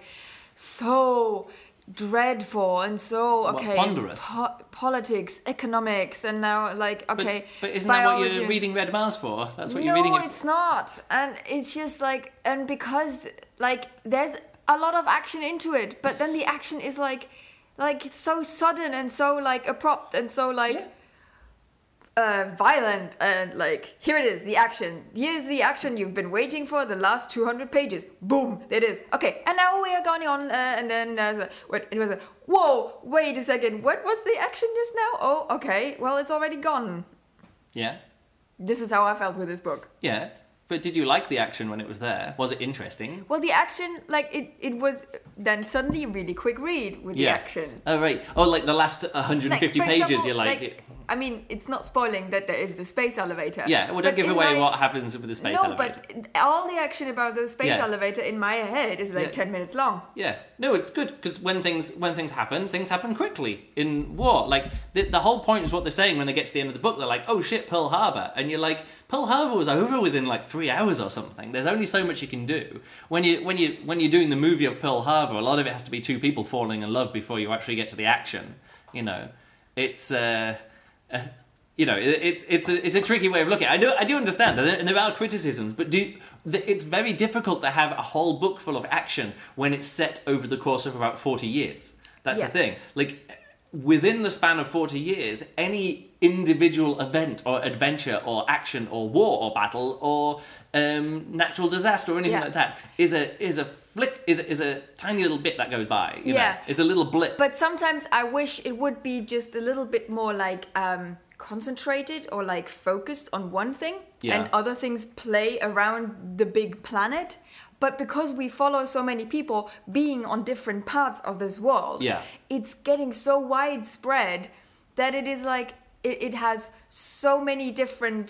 so dreadful and so okay ponderous? po- politics economics and now like okay but isn't that what you're reading Red Mars for? That's what no, you're reading it. it's not. And it's just like, and because like there's a lot of action into it, but then the action is like like so sudden and so like abrupt and so like Yeah. Uh, violent and like here it is the action here's the action you've been waiting for the last 200 pages boom there it is okay and now we are going on uh, and then uh, what it was a whoa wait a second what was the action just now oh okay well it's already gone Yeah. this is how i felt with this book Yeah. But did you like the action when it was there? Was it interesting? well the action like it it was then suddenly a really quick read with the action Oh right. Oh, like the last 150 Like, pages. example, you're like, it- I mean, it's not spoiling that there is the space elevator. yeah. Well, don't give away my- what happens with the space no, elevator. but all the action about the space Yeah. elevator in my head is like Yeah. ten minutes long. Yeah, no, it's good because when things when things happen, things happen quickly in war. Like the, the whole point is what they're saying when they get to the end of the book. They're like, "Oh shit, Pearl Harbor," and you're like, "Pearl Harbor was over within like three hours or something." There's only so much you can do when you when you when you're doing the movie of Pearl Harbor. A lot of it has to be two people falling in love before you actually get to the action. You know, it's. Uh, uh, you know, it- it's it's a, it's a tricky way of looking. I do I do understand, and there- and there are criticisms, but do the, it's very difficult to have a whole book full of action when it's set over the course of about forty years. That's Yeah. the thing. Like within the span of forty years, any individual event or adventure or action or war or battle or um, natural disaster or anything Yeah. like that is a is a flick is a, is a tiny little bit that goes by. You Yeah. know? it's a little blip. But sometimes I wish it would be just a little bit more like um, concentrated or like focused on one thing, Yeah. and other things play around the big planet. But because we follow so many people being on different parts of this world, Yeah. it's getting so widespread that it is like it, it has so many different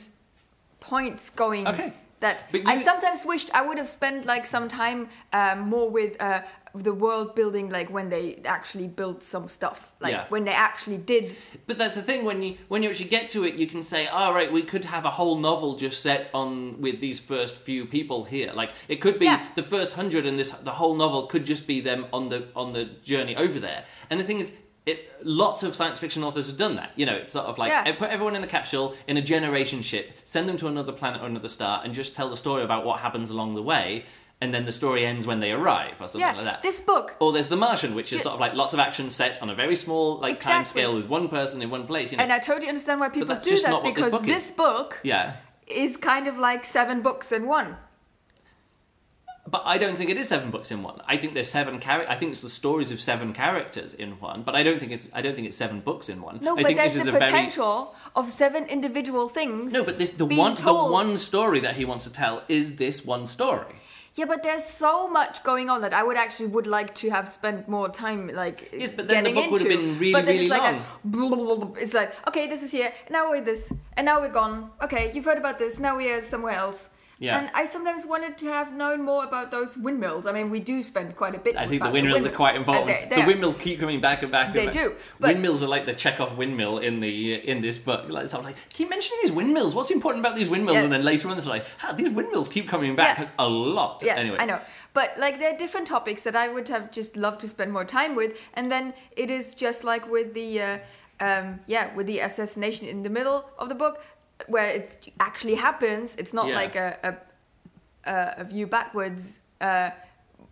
points going Okay. That But I sometimes wished I would have spent like some time um, more with uh, the world building, like when they actually built some stuff, like Yeah. when they actually did. But that's the thing when you when you actually get to it, you can say, "All right, we could have a whole novel just set on with these first few people here." Like it could be Yeah. the first hundred, and this the whole novel could just be them on the on the journey over there. And the thing is, it lots of science fiction authors have done that. You know, it's sort of like Yeah. put everyone in a capsule in a generation ship, send them to another planet or another star, and just tell the story about what happens along the way. And then the story ends when they arrive, or something Yeah, like that. this book. Or there's The Martian, which is Ju- sort of like lots of action set on a very small like time scale with one person in one place. You know? And I totally understand why people do that what this because book this book yeah, is kind of like seven books in one. But I don't think it is seven books in one. I think there's seven char- I think it's the stories of seven characters in one. But I don't think it's I don't think it's seven books in one. No, I but think there's this is the a very potential of seven individual things. no, but this the one told. the one story that he wants to tell is this one story. Yeah, but there's so much going on that I would actually would like to have spent more time like Yes, but then the book would have into. been really, but then really it's like long. A, blah, blah, blah, it's like okay, this is here, now we're this, and now we're gone. Okay, you've heard about this, now we're somewhere else. Yeah. And I sometimes wanted to have known more about those windmills. I mean, we do spend quite a bit. I think the about windmills are quite important. And the they're- windmills keep coming back and back. And They back. do, but- windmills are like the Chekhov windmill in the in this book. Like, so I'm like, keep mentioning these windmills. What's important about these windmills? Yeah. And then later on, it's like, ah, these windmills keep coming back Yeah. a lot. Yes, anyway. I know. But like there are different topics that I would have just loved to spend more time with, and then it is just like with the uh, um, yeah with the assassination in the middle of the book, where it actually happens. It's not Yeah. like a a, a, view backwards, uh,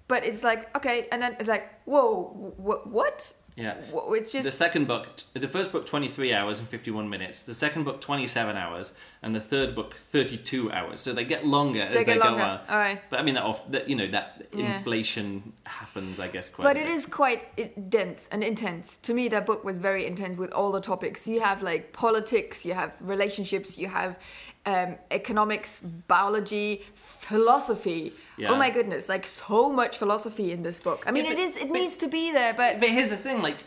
but it's like okay, and then it's like whoa, wh- what? Yeah. It's just the second book, the first book, 23 hours and 51 minutes. The second book, 27 hours. And the third book, 32 hours. So they get longer as They they get go on. All right. But I mean, that, off, that you know, that Yeah. inflation happens, I guess, quite But it bit. is quite dense and intense. To me, that book was very intense with all the topics. You have like politics, you have relationships, you have um, economics, biology, philosophy. Yeah. Oh my goodness, like so much philosophy in this book. I mean, Yeah, it but- is. It but- needs to be there, but But here's the thing, like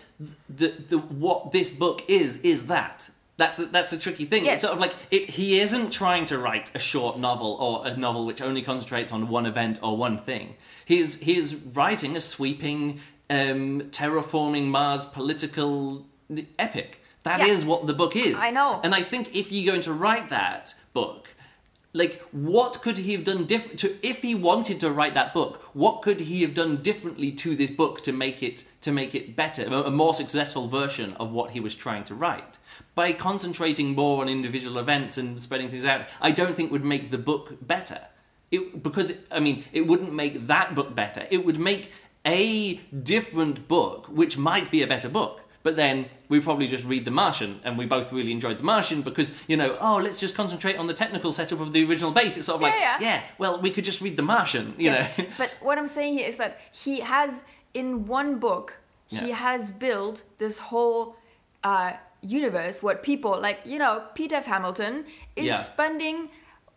the the what this book is is that. That's the, that's the tricky thing. Yes. It's sort of like it, he isn't trying to write a short novel or a novel which only concentrates on one event or one thing. He's he's writing a sweeping, um, terraforming Mars political epic. That is Yeah. what the book is. I know. And I think if you're going to write that book, like what could he have done different to if he wanted to write that book what could he have done differently to this book to make it to make it better a more successful version of what he was trying to write by concentrating more on individual events and spreading things out i don't think would make the book better it, because i mean it wouldn't make that book better it would make a different book, which might be a better book. But then we probably just read The Martian, and we both really enjoyed The Martian because you know, oh, let's just concentrate on the technical setup of the original base. It's sort of like, Yeah, yeah. well, we could just read The Martian, you Yes. know. but what I'm saying here is that he has, in one book, he has built this whole uh, universe. What people like, you know, Peter F. Hamilton is spending,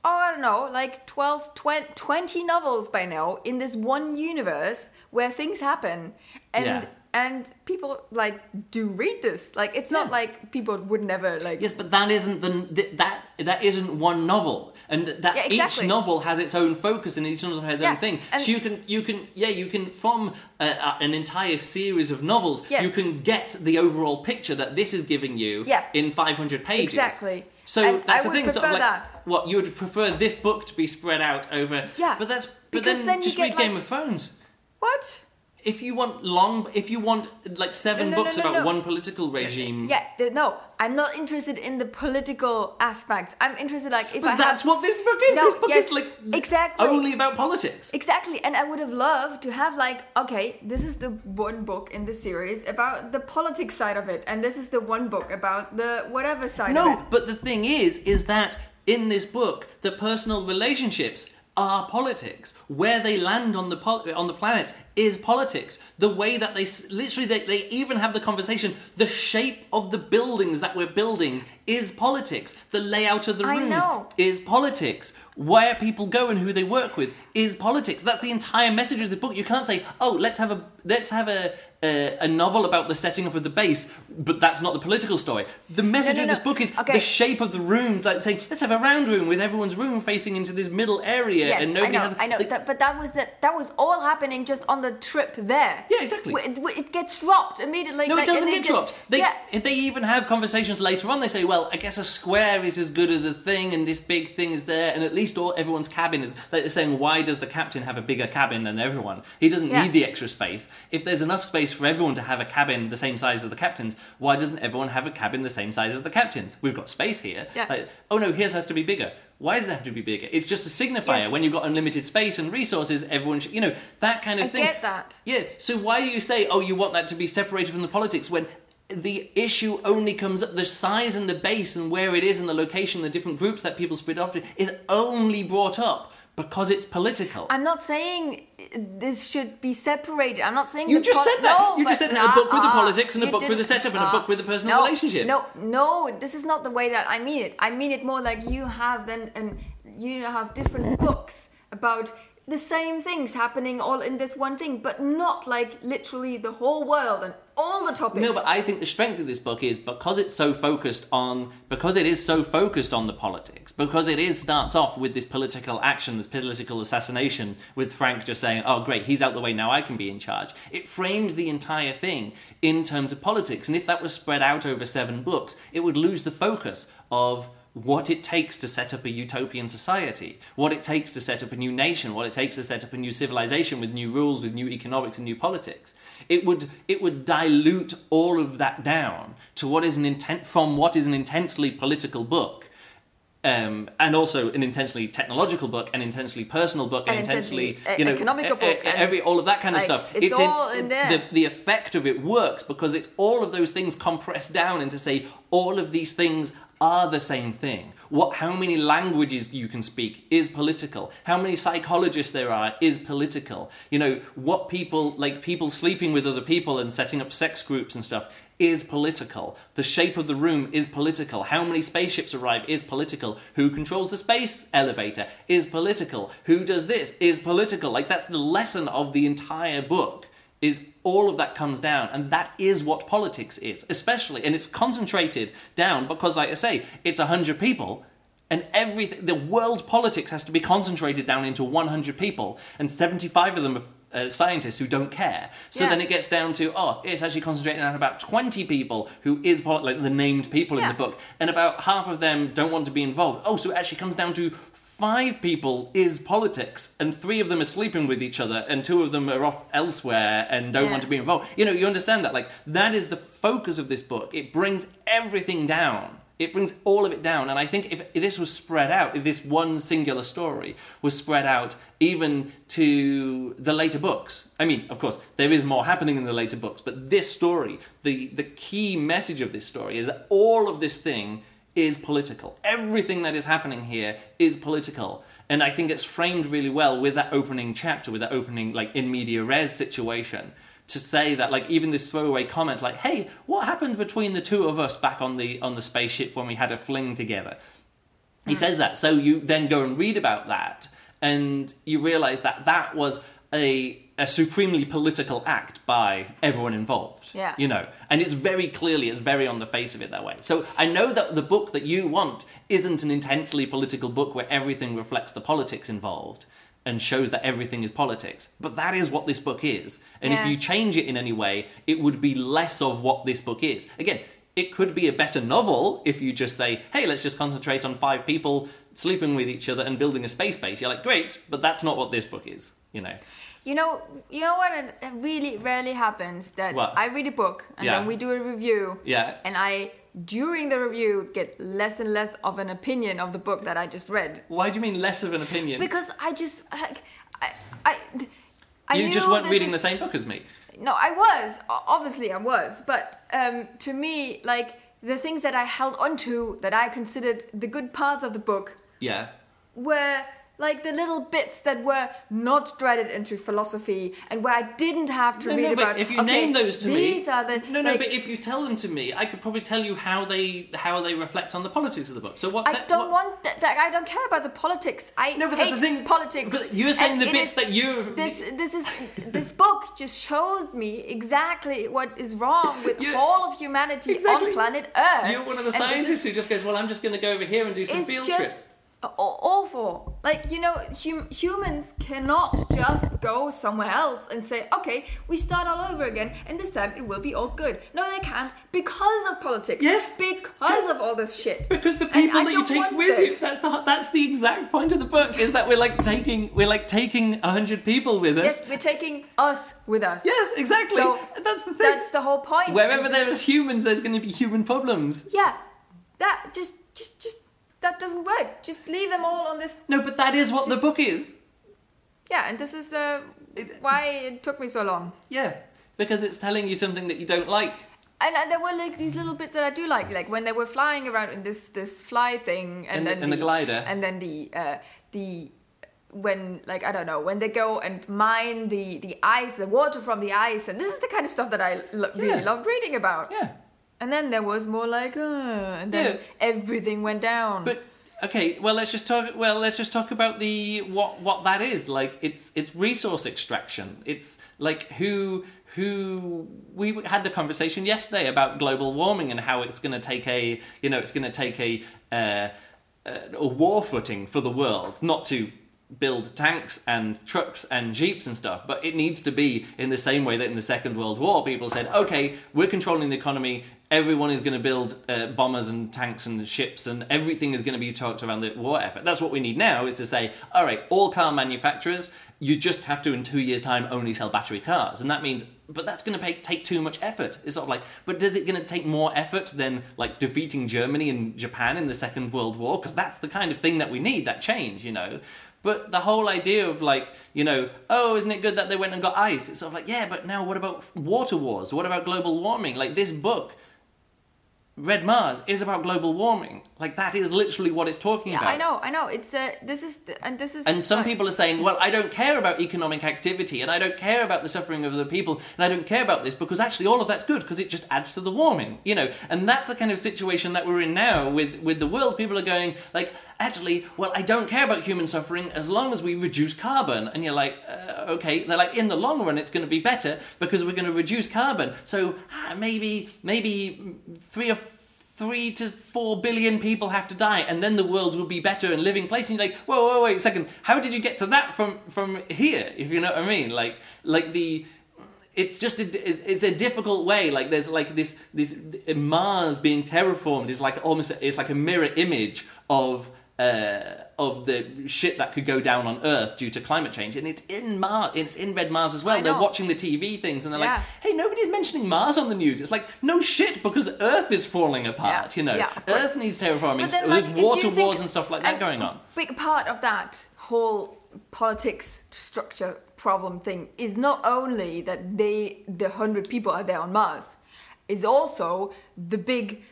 oh, I don't know, like 12, 20, 20 novels by now in this one universe where things happen, and. Yeah. And people like do read this. Like it's not Yeah. like people would never like. Yes, but that isn't the that that isn't one novel, and that Yeah, exactly. each novel has its own focus and each novel has its Yeah, own thing. and- so you can you can yeah you can from uh, uh, an entire series of novels Yes. you can get the overall picture that this is giving you Yeah. in 500 pages. Exactly. So And that's I the thing. Of like, that. what you would prefer this book to be spread out over? Yeah, but that's but then, then you just read Game of Thrones. What? If you want long, if you want like seven No, no, no, books no, about no. one political regime, Yeah, the, no, I'm not interested in the political aspects. I'm interested, like, if I but that's have, what this book is. No, this book yes, is like exactly. only about politics. exactly, and I would have loved to have like, okay, this is the one book in the series about the politics side of it, and this is the one book about the whatever side of No, but the thing is, is that in this book, the personal relationships are politics. Where they land on the pol- on the planet is politics. The way that they literally they, they even have the conversation. The shape of the buildings that we're building is politics. The layout of the I rooms know. is politics. Where people go and who they work with is politics. That's the entire message of the book. You can't say, "Oh, let's have a let's have a a, a novel about the setting up of the base," but that's not the political story. The message no, of no. this book is Okay. the shape of the rooms. Like saying, "Let's have a round room with everyone's room facing into this middle area," Yes, and nobody I know, has. I know, like- that, but that was that. That was all happening just on the trip there. Yeah, exactly. It, it gets dropped immediately. no, like, it doesn't get dropped. They yeah, they even have conversations later on. They say, "Well, I guess a square is as good as a thing, and this big thing is there, and at least all everyone's cabin is." Like they're saying, "Why does the captain have a bigger cabin than everyone? He doesn't Yeah. need the extra space. If there's enough space for everyone to have a cabin the same size as the captain's, why doesn't everyone have a cabin the same size as the captain's? We've got space here. Yeah. Like, oh no, his has to be bigger." Why does it have to be bigger? It's just a signifier. Yes. When you've got unlimited space and resources, everyone should, you know, that kind of I thing. get that. Yeah, so why do you say, oh, you want that to be separated from the politics when the issue only comes up, the size and the base and where it is and the location, the different groups that people split off to, is only brought up because it's political. I'm not saying this should be separated. I'm not saying You just said that. No, You just said that. A book with the uh-uh, politics and a book with the setup and a book with the personal no, relationships. No, no, this is not the way that I mean it. I mean it more like you have then and you have different books about the same things happening all in this one thing, but not like literally the whole world and all the topics. No, but I think the strength of this book is because it's so focused on because it is so focused on the politics, because it is starts off with this political action, this political assassination, with Frank just saying, "Oh, great, he's out the way now. I can be in charge." It frames the entire thing in terms of politics, and if that was spread out over seven books, it would lose the focus of what it takes to set up a utopian society, what it takes to set up a new nation, what it takes to set up a new civilization with new rules, with new economics and new politics. It would it would dilute all of that down to what is an intent from what is an intensely political book. Um, and also an intensely technological book, an intensely personal book, an An intensely, intensely, you know, economical book, every all of that kind of like, stuff. it's all in, in there. The, the effect of it works because it's all of those things compressed down into say all of these things are the same thing. What how many languages you can speak is political. How many psychologists there are is political. You know, what people like people sleeping with other people and setting up sex groups and stuff is political. The shape of the room is political. How many spaceships arrive is political. Who controls the space elevator is political. Who does this is political. Like that's the lesson of the entire book is all of that comes down and that is what politics is especially and it's concentrated down because like i say it's 100 people and everything the world politics has to be concentrated down into 100 people and 75 of them are uh, scientists who don't care. So Yeah. then it gets down to oh it's actually concentrating on about 20 people who is like the named people in the book and about half of them don't want to be involved. Oh so it actually comes down to five people is politics and three of them are sleeping with each other and two of them are off elsewhere and don't Yeah. want to be involved you know you understand that like that is the focus of this book it brings everything down It brings all of it down. And I think if this was spread out, if this one singular story was spread out even to the later books, I mean, of course, there is more happening in the later books, but this story, the, the key message of this story is that all of this thing is political. Everything that is happening here is political. And I think it's framed really well with that opening chapter, with that opening, like, in media res situation to say that like even this throwaway comment like hey what happened between the two of us back on the on the spaceship when we had a fling together he mm-hmm. says that so you then go and read about that and you realize that that was a a supremely political act by everyone involved Yeah. you know? And it's very clearly it's very on the face of it that way. So i know that the book that you want isn't an intensely political book where everything reflects the politics involved and shows that everything is politics but that is what this book is. And if you change it in any way it would be less of what this book is. Again it could be a better novel if you just say hey let's just concentrate on five people sleeping with each other and building a space base. You're like great but that's not what this book is you know You know, you know what? It really rarely happens that What? I read a book and Yeah. then we do a review. Yeah. And I, during the review, get less and less of an opinion of the book that I just read why do you mean less of an opinion because I just, I, I, I, I you knew just weren't this reading is- the same book as me No, I was. O- Obviously, I was. But um, to me, like the things that I held onto that I considered the good parts of the book yeah were like the little bits that were not threaded into philosophy and where I didn't have to No, read no, but about. if you okay, name those to me, these are the no, no. like, but if you tell them to me, I could probably tell you how they how they reflect on the politics of the book. So what's I that- don't what- want that, that. I don't care about the politics. I No, but hate that's the thing. politics. But you're saying and the bits is- that you This this is this book just shows me exactly what is wrong with You- all of humanity Exactly. on planet Earth. You're one of the And scientists is- who just goes, "Well, I'm just going to go over here and do some field just trip." Aw- awful. Like you know, hum- humans cannot just go somewhere else and say, "Okay, we start all over again, and this time it will be all good." No, they can't because of politics. Yes. because of all this shit. Because the people I that you take with you, that's the that's the exact point of the book is that we're like taking we're like taking a hundred people with us. Yes, we're taking us with us. Yes, exactly. So that's the thing. That's the whole point. Wherever And- there is humans, there's going to be human problems. Yeah, that just just just that doesn't work. Just leave them all on this. No, but that is what the book is. Yeah, and this is uh, why it took me so long. Yeah, because it's telling you something that you don't like. And, and there were like these little bits that I do like, like when they were flying around in this this fly thing, and then in the glider. and then the uh, the when like I don't know when they go and mine the the ice, the water from the ice, and this is the kind of stuff that I lo- really loved reading about. Yeah. And then there was more like, uh, and then Yeah. everything went down. But okay, well let's just talk. Well, let's just talk about the what what that is. Like it's it's resource extraction. It's like who who we had the conversation yesterday about global warming and how it's going to take a you know it's going to take a uh, a war footing for the world, not to build tanks and trucks and jeeps and stuff, but it needs to be in the same way that in the Second World War people said, okay, we're controlling the economy, everyone is going to build uh, bombers and tanks and ships, and everything is going to be talked around the war effort. That's what we need now is to say, all right, all car manufacturers, you just have to in two years' time only sell battery cars, and that means. But that's going to take, too much effort. It's sort of like, but does it going to take more effort than like defeating Germany and Japan in the Second World War? Because that's the kind of thing that we need, that change, you know. But the whole idea of like, you know, oh, isn't it good that they went and got ice? It's sort of like, yeah, but now what about water wars? What about global warming? Like this book, Red Mars, is about global warming. Like that is literally what it's talking yeah, about. I know, I know. It's uh, this is and this is And some like- people are saying, well, I don't care about economic activity and I don't care about the suffering of other people and I don't care about this because actually all of that's good because it just adds to the warming, you know. And that's the kind of situation that we're in now with, with the world. People are going, like, actually, well, I don't care about human suffering as long as we reduce carbon. And you're like, uh, okay. They're like, in the long run, it's going to be better because we're going to reduce carbon. So ah, maybe, maybe three or three to four billion people have to die, and then the world will be better and living place. And you're like, whoa, whoa, wait a second. How did you get to that from from here? If you know what I mean, like like the. It's just a, it's a difficult way. Like there's like this this Mars being terraformed is like almost it's like a mirror image of uh, of the shit that could go down on Earth due to climate change, and it's in Mars. It's in Red Mars as well. They're watching the TV things, and they're like, "Hey, nobody's mentioning Mars on the news." It's like, no shit, because the Earth is falling apart. Yeah. You know, Yeah. Earth needs terraforming. Then, There's like, if water wars and stuff like that going on. Big part of that whole politics structure problem thing is not only that they, the hundred people are there on Mars, is also the big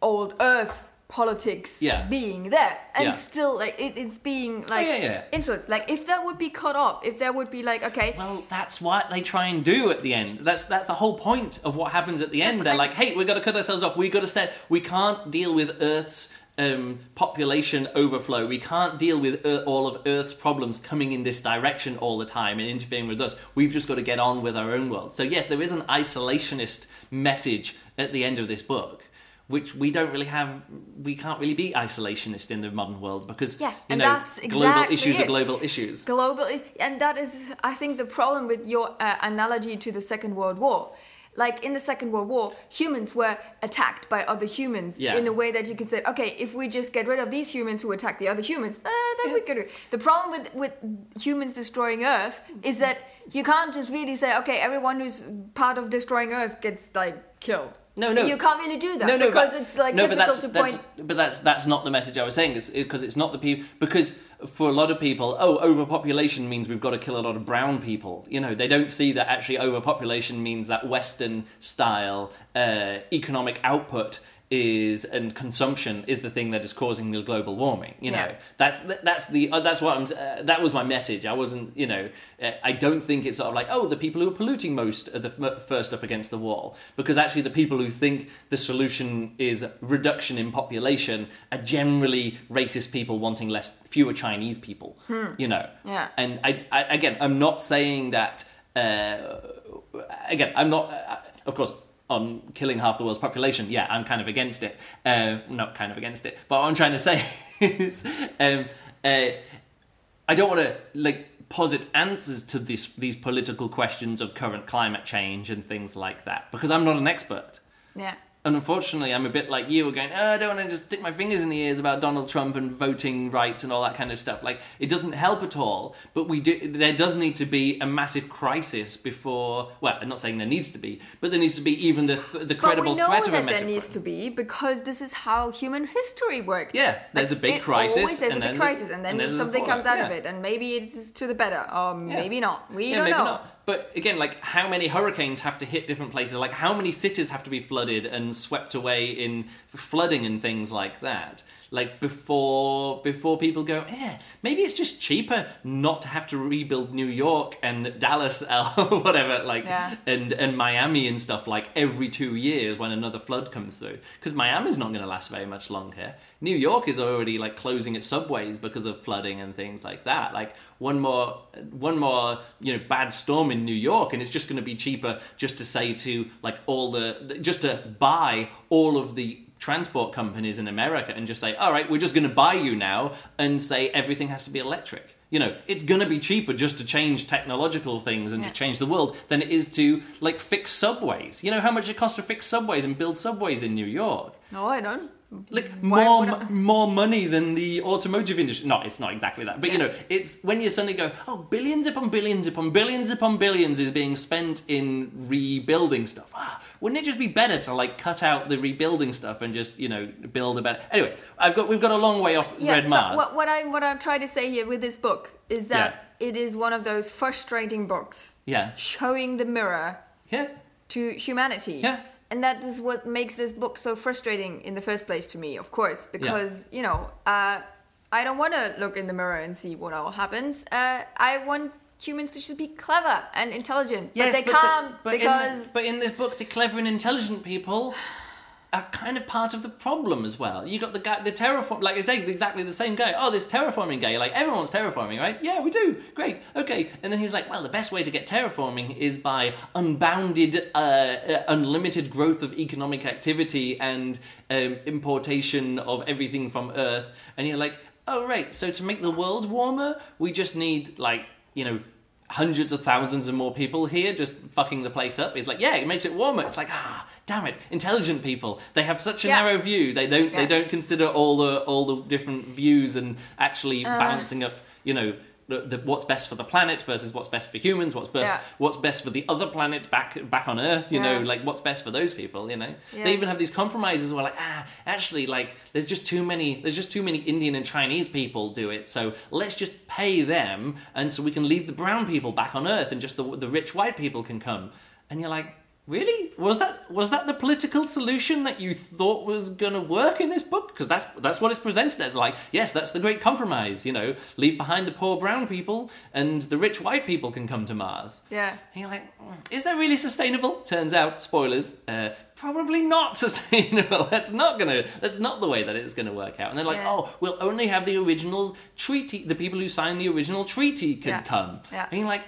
old Earth politics Yeah. being there and Yeah. still like it, it's being like yeah, yeah. influenced like if that would be cut off if there would be like okay Well, that's what they try and do at the end. That's that's the whole point of what happens at the end. They're I- like, "Hey, we've got to cut ourselves off. We've got to set. We can't deal with Earth's um, population overflow. We can't deal with Ear- all of Earth's problems coming in this direction all the time and interfering with us. We've just got to get on with our own world." So yes, there is an isolationist message at the end of this book. Which we don't really have, we can't really be isolationist in the modern world because Yeah, you know that's global issues are global issues. globally and that is i think the problem with your uh, analogy to the second world war. Like in the second world war humans were attacked by other humans Yeah. in a way that you could say okay if we just get rid of these humans who attack the other humans uh, then we could the problem with with humans destroying earth is that you can't just really say okay everyone who's part of destroying earth gets like killed No, no. you can't really do that no, no, because but, it's like no, but that's, to point that's, but that's that's not the message I was saying. It's because it's not the people because for a lot of people, oh, overpopulation means we've got to kill a lot of brown people. You know, they don't see that actually overpopulation means that Western style uh, economic output is and consumption is the thing that is causing the global warming. You know, Yeah. that's that's the uh, that's what I'm. Uh, that was my message. I wasn't. You know, uh, I don't think it's sort of like oh the people who are polluting most are the first up against the wall because actually the people who think the solution is reduction in population are generally racist people wanting less fewer Chinese people. You know. Yeah. And I, I again I'm not saying that. Uh, again I'm not. Uh, of course. On killing half the world's population, yeah, I'm kind of against it. Uh, not kind of against it, but what I'm trying to say is, um, uh, I don't want to like posit answers to this, these political questions of current climate change and things like that because I'm not an expert. yeah And unfortunately, I'm a bit like you, are going, oh, I don't want to just stick my fingers in the ears about Donald Trump and voting rights and all that kind of stuff. Like, it doesn't help at all. But we do. There does need to be a massive crisis before. Well, I'm not saying there needs to be, but there needs to be even the the credible but we know threat of a that massive. there needs to be because this is how human history works. Yeah, there's a big crisis, there's and a then big there's- crisis, and then, and then something comes out fallout, of it, and maybe it's to the better, or Yeah. maybe not. We yeah, don't know. not. But again, like how many hurricanes have to hit different places? Like how many cities have to be flooded and swept away in flooding and things like that? Like before, before people go, yeah, maybe it's just cheaper not to have to rebuild New York and Dallas or whatever, like Yeah. and and Miami and stuff like every two years when another flood comes through. Because Miami's not going to last very much longer. New York is already like closing its subways because of flooding and things like that. Like one more one more you know bad storm in New York, and it's just going to be cheaper just to say to like all the just to buy all of the transport companies in America and just say, all right, we're just going to buy you now and say everything has to be electric. You know, it's going to be cheaper just to change technological things and Yeah. to change the world than it is to like fix subways. You know how much it costs to fix subways and build subways in New York? No, I don't. Like Why more I- more money than the automotive industry. No, it's not exactly that. But you know, it's when you suddenly go, oh, billions upon billions upon billions upon billions is being spent in rebuilding stuff. Ah, wouldn't it just be better to like cut out the rebuilding stuff and just you know build a better? Anyway, I've got we've got a long way off Yeah, Red Mars. What, what I what I'm trying to say here with this book is that it is one of those frustrating books Yeah, showing the mirror yeah, to humanity. Yeah. And that is what makes this book so frustrating in the first place to me, of course, because, you know, uh, I don't want to look in the mirror and see what all happens. Uh, I want humans to just be clever and intelligent. Yes, but they the- can't but in the- because. but in this book, the clever and intelligent people are kind of part of the problem as well. You got the guy, the terraform, like I say, exactly the same guy. Oh, this terraforming guy. You're like, everyone's terraforming, right? Yeah, we do. Great. Okay. And then he's like, well, the best way to get terraforming is by unbounded, uh, uh, unlimited growth of economic activity and um, importation of everything from Earth. And you're like, oh, right. So to make the world warmer, we just need like, you know, hundreds of thousands of more people here just fucking the place up. He's like, yeah, it makes it warmer. It's like, ah, damn it, intelligent people. They have such a Yeah. narrow view. They don't Yeah. they don't consider all the all the different views and actually Uh. balancing up, you know, the, the, what's best for the planet versus what's best for humans, what's best Yeah. what's best for the other planet back back on Earth, you know, like what's best for those people, you know. Yeah. They even have these compromises where like, ah, actually like there's just too many there's just too many Indian and Chinese people do it. So let's just pay them and so we can leave the brown people back on Earth and just the the rich white people can come. And you're like, Really? Was that was that the political solution that you thought was going to work in this book? Because that's that's what it's presented as. Like, yes, that's the great compromise. You know, leave behind the poor brown people, and the rich white people can come to Mars. Yeah. And you're like, "Mm, is that really sustainable? Turns out, spoilers, uh, probably not sustainable. that's not gonna. That's not the way that it's gonna work out. And they're like, Yeah. oh, we'll only have the original treaty. The people who signed the original treaty can Yeah. come. Yeah. And you're like.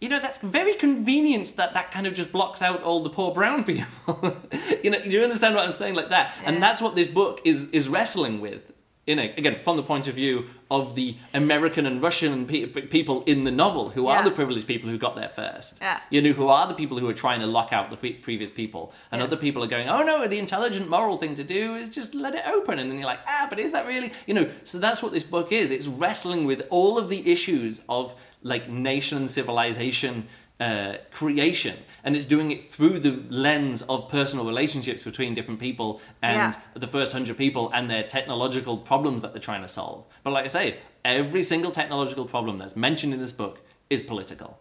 You know, that's very convenient that that kind of just blocks out all the poor brown people. you know, do you understand what I'm saying? Like that. Yeah. And that's what this book is, is wrestling with. You know, again, from the point of view of the American and Russian pe- people in the novel, who are the privileged people who got there first. Yeah. You know, who are the people who are trying to lock out the previous people. And Yeah. other people are going, oh no, the intelligent moral thing to do is just let it open. And then you're like, ah, but is that really? You know, so that's what this book is. It's wrestling with all of the issues of like nation civilization uh, creation, and it's doing it through the lens of personal relationships between different people and Yeah. the first hundred people and their technological problems that they're trying to solve. But like I say, every single technological problem that's mentioned in this book is political.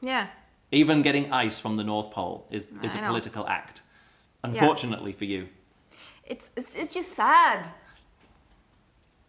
Yeah. Even getting ice from the North Pole is, is I a know. political act. Unfortunately for you. It's, it's it's just sad.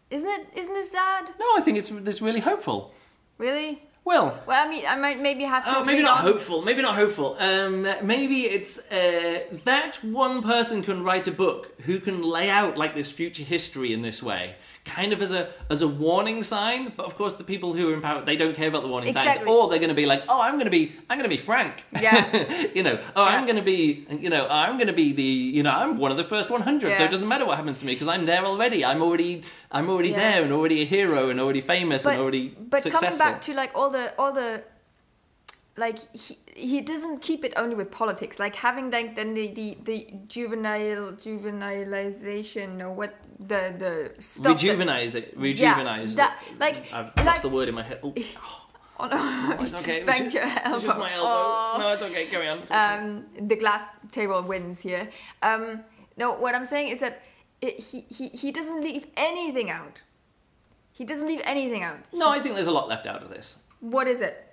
Isn't it? Isn't this sad? No, I think it's, it's really hopeful. Really? Well, Well, I mean, I might maybe have to. Oh, maybe not on. hopeful. Maybe not hopeful. Um, maybe it's uh, that one person can write a book who can lay out like this future history in this way, kind of as a as a warning sign. But of course, the people who are in power they don't care about the warning signs, or they're going to be like, "Oh, I'm going to be I'm going to be Frank." Yeah. you know, oh, I'm going to be you know I'm going to be the you know I'm one of the first 100, so it doesn't matter what happens to me because I'm there already. I'm already I'm already Yeah. there and already a hero and already famous But and already but successful. coming back to like all the all the like he, he doesn't keep it only with politics like having like then the the, the juvenile juvenilization or what the the stuff that- it. Rejuvenize. that- like- I've like- lost the word in my head. Oh, oh no oh, it's okay. It banged just, your elbow was just my elbow. Oh. No, it's okay. Carry on. It's okay. um, the glass table wins here. Um, no, what I'm saying is that it, he, he, he doesn't leave anything out. He doesn't leave anything out. no, I think there's a lot left out of this. What is it?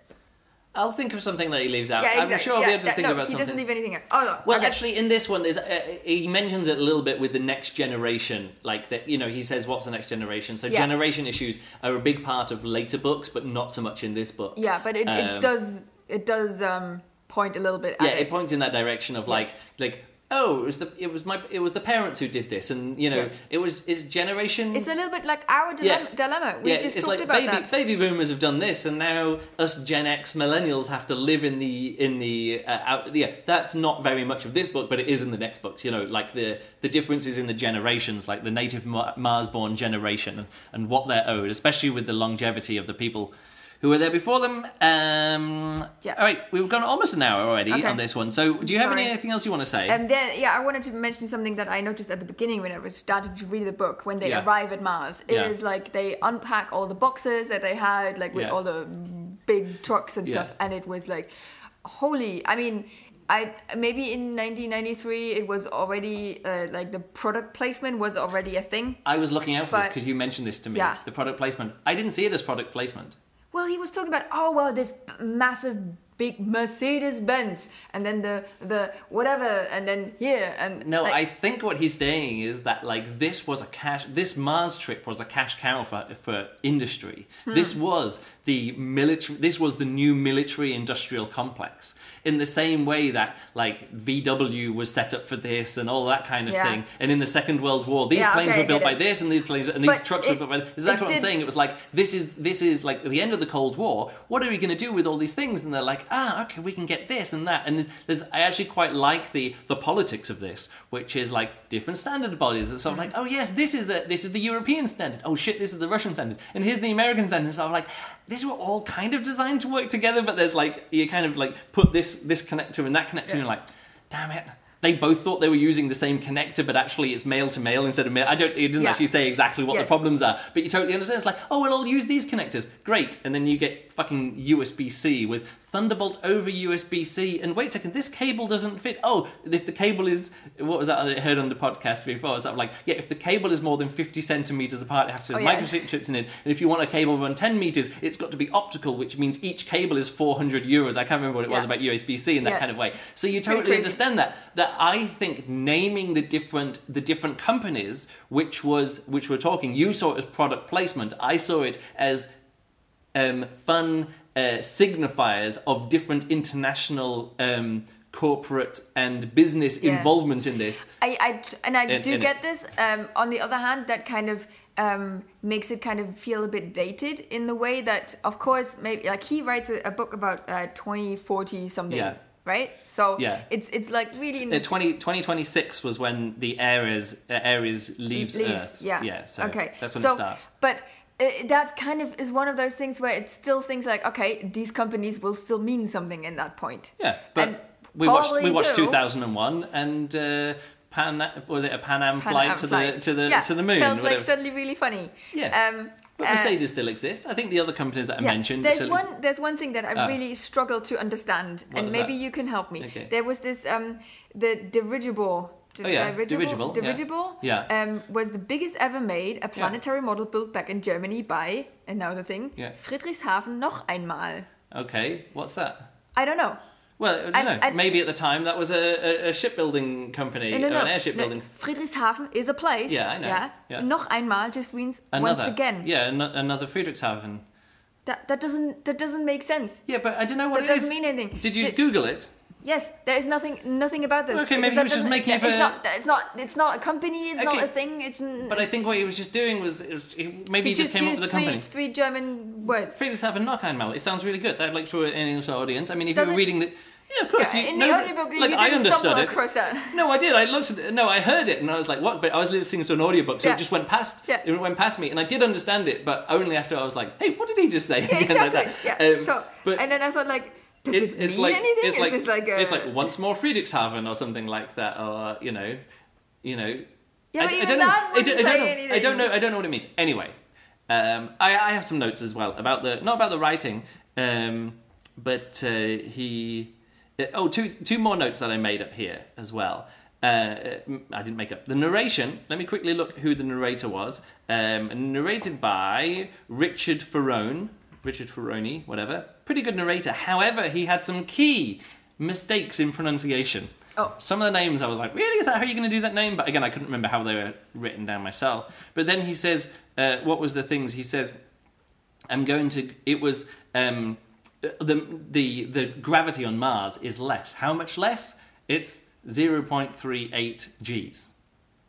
I'll think of something that he leaves out. Yeah, exactly. I'm sure I'll yeah, be able to yeah, think no, about he something. doesn't leave anything out. Oh, no. Well, okay. actually, in this one, there's uh, he mentions it a little bit with the next generation. Like that, you know, he says, "What's the next generation?" So generation issues are a big part of later books, but not so much in this book. Yeah, but it, Um, it does it does um, point a little bit at yeah, it. it points in that direction of like Yes. like oh, it was the it was my it was the parents who did this, and you know, Yes. it was it's generation. It's a little bit like our Yeah. dilemma. dilemma. We yeah, just talked like about baby that. baby boomers have done this, and now us Gen X millennials have to live in the in the uh, out. Yeah, that's not very much of this book, but it is in the next books. You know, like the the differences in the generations, like the native Ma- Mars-born generation, and, and what they're owed, especially with the longevity of the people. Who were there before them? Um, Yeah. All right, we've gone almost an hour already Okay. on this one. So, do you have Sorry. anything else you want to say? Um, then, yeah, I wanted to mention something that I noticed at the beginning when I was started to read the book. When they Yeah. arrive at Mars, It is Yeah. like they unpack all the boxes that they had, like with Yeah. all the big trucks and stuff, and it was like, holy! I mean, I maybe in 1993 it was already uh, like the product placement was already a thing. I was looking out for But- because you mentioned this to me. Yeah. The product placement. I didn't see it as product placement. Well, he was talking about oh well, this massive big Mercedes Benz, and then the the whatever, and then here and No, like, I think what he's saying is that like this was a cash. This Mars trip was a cash cow for for industry. Hmm. This was the military. This was the new military industrial complex. In the same way that like VW was set up for this and all that kind of Yeah. thing. And in the Second World War, these Yeah, planes okay, were built by it. this, and these planes and these But trucks were built by. This. Exactly it what I'm saying. It was like this is this is like the end of the Cold War. What are we going to do with all these things? And they're like, ah, okay, we can get this and that. And there's, I actually quite like the the politics of this, which is like different standard bodies. So I'm like, oh yes, this is a, this is the European standard. Oh shit, this is the Russian standard, and here's the American standard. So I'm like, these were all kind of designed to work together, but there's like you kind of like put this this connector and that connector, and you're like, damn it. They both thought they were using the same connector, but actually it's male to male instead of male. I don't. It doesn't Yeah. actually say exactly what the problems are, but you totally understand. It's like, oh, well, I'll use these connectors. Great, and then you get fucking USB C with Thunderbolt over USB C. And wait a second, this cable doesn't fit. Oh, if the cable is what was that I heard on the podcast before? It's like, yeah, if the cable is more than fifty centimeters apart, it has to oh, have Oh, yeah. microchips in it. And if you want a cable run ten meters, it's got to be optical, which means each cable is four hundred euros. I can't remember what it was about USB C in that Yeah. kind of way. So you totally understand that. That I think naming the different the different companies, which was which we're talking, you saw it as product placement. I saw it as um, fun uh, signifiers of different international um, corporate and business Yeah. involvement in this. I, I and I In- do in it. get this. Um, on the other hand, that kind of um, makes it kind of feel a bit dated in the way that, of course, maybe like he writes a, a book about uh, 2040 something, Yeah. Right? So Yeah. it's it's like really in Uh, 20, 2026 was when the Ares uh, Ares leaves, Earth. Yeah. yeah. So okay. that's when so, it starts. But uh, that kind of is one of those things where it's still things like, okay, these companies will still mean something in that point. Yeah, but And we watched we watched do. 2001 and uh, Pan was it a Pan Am flight Am to flight. the to the yeah, to the moon? Felt like suddenly really funny. Yeah. Um, but uh, Mercedes still exist. I think the other companies that I yeah, mentioned. There's one. exist. There's one thing that I Ah. really struggle to understand, What and maybe that? you can help me. Okay. There was this um, the dirigible. di- Oh, yeah, dirigible, dirigible, yeah. dirigible, Yeah. Um, was the biggest ever made, a planetary model built back in Germany by, and now the thing, Yeah. Friedrichshafen noch einmal. Okay, what's that? I don't know. Well, I don't know. Maybe at the time that was a, a, shipbuilding company, No, no, or no. an airship building. Friedrichshafen is a place. Yeah, I know. Yeah. Yeah. Noch einmal just means Another, once again. Yeah, an- another Friedrichshafen. That that doesn't that doesn't make sense. Yeah, but I don't know what That it is. doesn't mean anything. Did you Did- Google it? Yes, there is nothing nothing about this. Okay, maybe he was just making up it's a- not it's not it's not a company. It's not a thing. It's. n- But I think what he was just doing was, it was maybe he, he just, came up with the three, company. three German words. Friedrichshafen Noch einmal. It sounds really good. I'd like to an English audience. I mean, if Does you were it? reading the. Yeah, of course. Yeah, you, in no, the audiobook, like, you didn't understood stumble it. across that. No, I did. I looked at it. No, I heard it and I was like, what? But I was listening to an audiobook, so Yeah. it just went past. Yeah. It went past me, and I did understand it, but only after I was like, hey, what did he just say? Yeah, like exactly. that. yeah. Um, so but and then I thought like, does it's, this it's mean like anything? it's is like this like a, it's like once more Friedrichshafen or something like that, or you know, you know. Yeah, I, but I even don't know. I, don't- I don't know. I don't know. I don't know what it means. Anyway, um, I, I have some notes as well about the not about the writing, um, but uh, he. uh, oh, two two more notes that I made up here as well. Uh, uh, I didn't make up the narration. Let me quickly look who the narrator was. Um, narrated by Richard Ferrone, Richard Ferroni, whatever. Pretty good narrator. However, he had some key mistakes in pronunciation. Oh. Some of the names I was like, really? Is that how you're going to do that name? But again, I couldn't remember how they were written down myself. But then he says, uh, what was the things? He says, I'm going to. It was um, the the the gravity on Mars is less. How much less? It's 0.38 g's.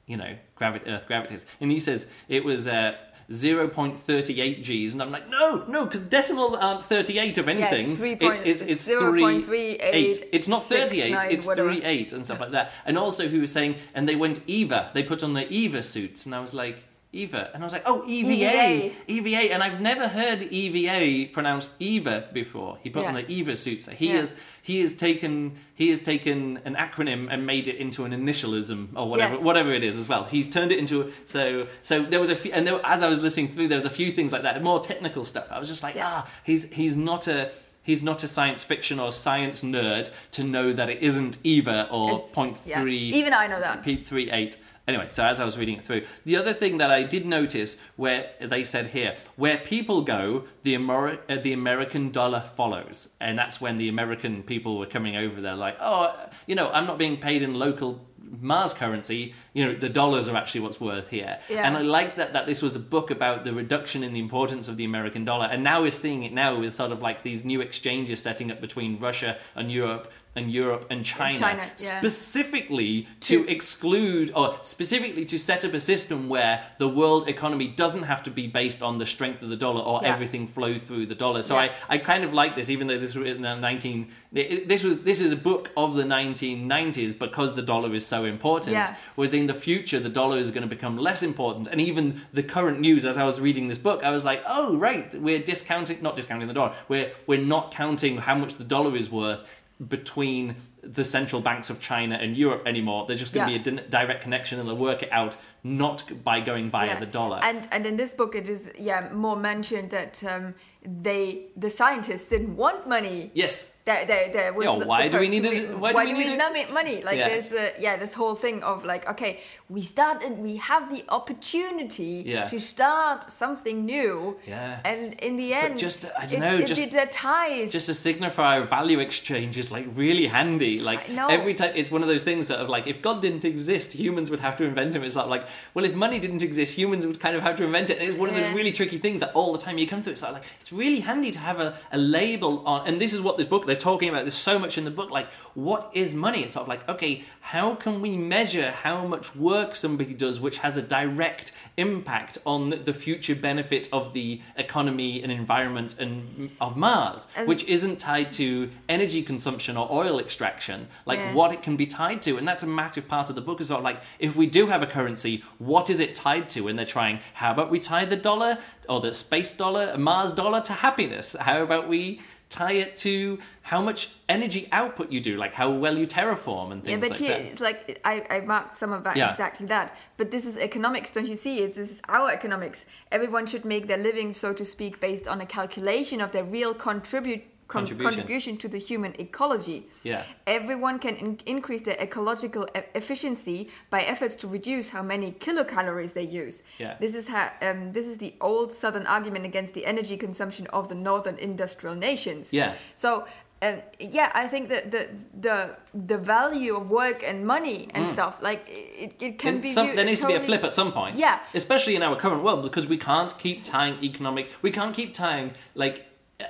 You know, gravity, Earth gravity is. And he says it was uh, 0.38 g's, and I'm like, no, no, because decimals aren't 38 of anything. three it's point- it's it's three three eight It's not six 38. nine, it's whatever. 38 and stuff like that. And also, he was saying, and they went EVA. They put on the EVA suits, and I was like. EVA, and I was like, "Oh, EVA, EVA," and I've never heard EVA pronounced EVA before. He put on the EVA suits. So he Yeah. has he has taken he has taken an acronym and made it into an initialism or whatever Yes. whatever it is as well. He's turned it into so so there was a few and there, as I was listening through, there was a few things like that, more technical stuff. I was just like, Yeah. ah, he's he's not a he's not a science fiction or science nerd to know that it isn't EVA or It's- point yeah. three Even I know that. P38. Anyway, so as I was reading it through, the other thing that I did notice where they said here, where people go, the, uh, the American dollar follows. And that's when the American people were coming over there, like, oh, you know, I'm not being paid in local Mars currency, you know, the dollars are actually what's worth here. Yeah. And I like that that this was a book about the reduction in the importance of the American dollar, and now we're seeing it now with sort of like these new exchanges setting up between Russia and Europe. And Europe and China, China, yeah. specifically to exclude or specifically to set up a system where the world economy doesn't have to be based on the strength of the dollar or Yeah. everything flow through the dollar. So Yeah. I, I kind of like this, even though this was in the 19. This was this is a book of the 1990s because the dollar is so important. Yeah. Whereas in the future, the dollar is going to become less important, and even the current news. As I was reading this book, I was like, oh right, we're discounting, not discounting the dollar. We're we're not counting how much the dollar is worth between the central banks of China and Europe anymore. There's just going to Yeah. be a direct connection, and they'll work it out not by going via Yeah. the dollar. And and in this book, it is yeah more mentioned that um, they the scientists didn't want money. yes. There, there, there was Yeah, why do we need it- be- why do we do need we it? need money? Like Yeah. there's uh, yeah this whole thing of like okay we started we have the opportunity Yeah. to start something new. Yeah. And in the end, just, I don't know, it, just- it, the ties. just a signifier of value exchange is like really handy. Like every time, it's one of those things that of like if God didn't exist, humans would have to invent him. It's not like well, if money didn't exist, humans would kind of have to invent it. And it's one of those really tricky things that all the time you come to. It's like, like it's really handy to have a, a label on. And this is what this book they're talking about. There's so much in the book. Like what is money? It's sort of like okay, how can we measure how much work somebody does, which has a direct impact on the future benefit of the economy and environment and of Mars, which isn't tied to energy consumption or oil extraction, like Yeah. what it can be tied to. And that's a massive part of the book is sort of like, if we do have a currency, what is it tied to? And they're trying, how about we tie the dollar or the space dollar, Mars dollar to happiness? How about we tie it to how much energy output you do, like how well you terraform and things yeah, but like here that? it's like I, I marked some of that Yeah. exactly that. But this is economics, don't you see? It's this is our economics. Everyone should make their living, so to speak, based on a calculation of their real contribute con- Contribution. contribution to the human ecology. Yeah. Everyone can in- increase their ecological e- efficiency by efforts to reduce how many kilocalories they use. Yeah. This is how, um, this is the old southern argument against the energy consumption of the northern industrial nations. Yeah. So um, yeah, I think that the the the value of work and money and stuff like it, it can And be. some- there needs to be a flip at some point. Yeah. Especially in our current world because we can't keep tying economic we can't keep tying like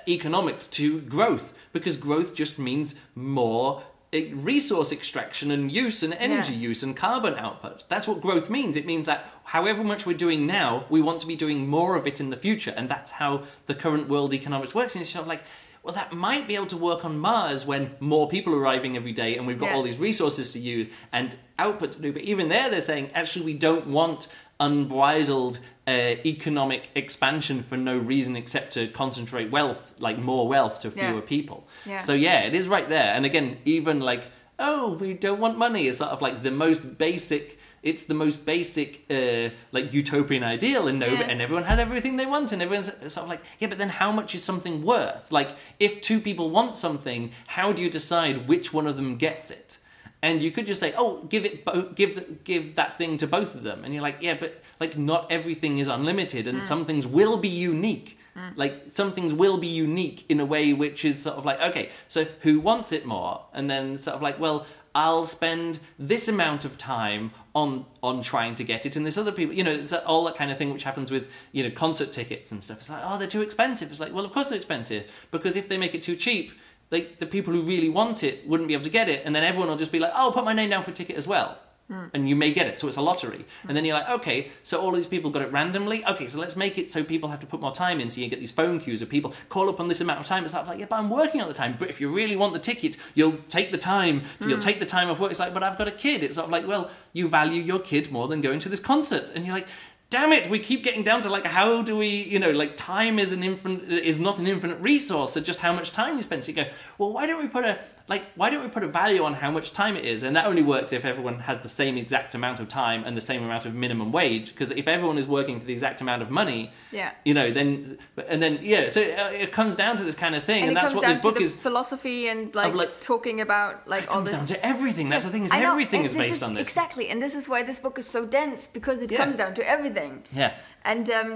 economics to growth because growth just means more uh, resource extraction and use and energy Yeah. use and carbon output. That's what growth means. It means that however much we're doing now, we want to be doing more of it in the future and that's how the current world economics works and it's sort of like well, that might be able to work on Mars when more people are arriving every day and we've got Yeah. all these resources to use and output to do. But even there, they're saying actually we don't want unbridled uh, economic expansion for no reason except to concentrate wealth, like more wealth to fewer Yeah. people. Yeah. So yeah, it is right there. And again, even like oh, we don't want money is sort of like the most basic. It's the most basic, uh, like utopian ideal, and no, Yeah. and everyone has everything they want, and everyone's sort of like, yeah, but then how much is something worth? Like, if two people want something, how do you decide which one of them gets it? And you could just say, oh, give it, bo- give the, give that thing to both of them, and you're like, yeah, but like not everything is unlimited, and some things will be unique. Like some things will be unique in a way which is sort of like, okay, so who wants it more? And then sort of like, well, I'll spend this amount of time on on trying to get it, and this other people, you know, it's all that kind of thing which happens with you know concert tickets and stuff. It's like, oh, they're too expensive. It's like, well, of course they're expensive because if they make it too cheap, like the people who really want it wouldn't be able to get it, and then everyone will just be like, oh, put my name down for a ticket as well. Hmm. And you may get it, so it's a lottery. And then hmm. you're like, okay, so all these people got it randomly. Okay, so let's make it so people have to put more time in. So you get these phone queues of people call up on this amount of time. It's like, yeah, but I'm working all the time. But if you really want the ticket, you'll take the time. Hmm. You'll take the time off work. It's like, but I've got a kid. It's sort of like, well, you value your kid more than going to this concert. And you're like, damn it, we keep getting down to like, how do we, you know, like time is an infinite, is not an infinite resource. So just how much time you spend. So you go, well, why don't we put a like why don't we put a value on how much time it is and that only works if everyone has the same exact amount of time and the same amount of minimum wage because if everyone is working for the exact amount of money Yeah. you know then and then yeah so uh, it comes down to this kind of thing and, And, it that's what this book is philosophy and like, like- talking about like it all comes this down to everything that's the thing is know, everything is based on this Exactly, and this is why this book is so dense because it Yeah. comes down to everything. yeah And um,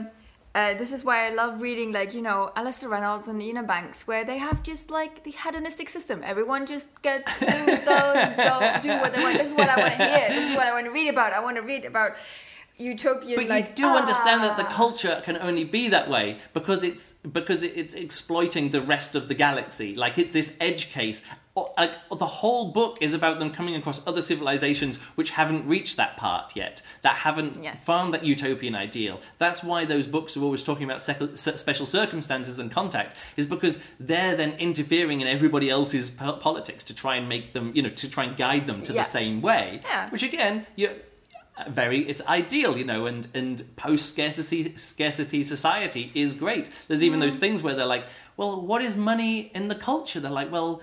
Uh, this is why I love reading, like, you know, Alastair Reynolds and Iain Banks, where they have just like the hedonistic system. Everyone just get do those, don't do what they want. This is what I want to hear. This is what I want to read about. I want to read about utopian. But like, you do understand that the ah. culture can only be that way because it's because it's exploiting the rest of the galaxy. Like it's this edge case. Or, Like the whole book is about them coming across other civilizations which haven't reached that part yet, that haven't Yes. found that utopian ideal. That's why those books are always talking about sec- special circumstances and contact, is because they're then interfering in everybody else's po- politics to try and make them, you know, to try and guide them to Yeah. the same way. Yeah. Which again, you very it's ideal you know and and post scarcity scarcity society is great there's even those things where they're like well what is money in the culture they're like well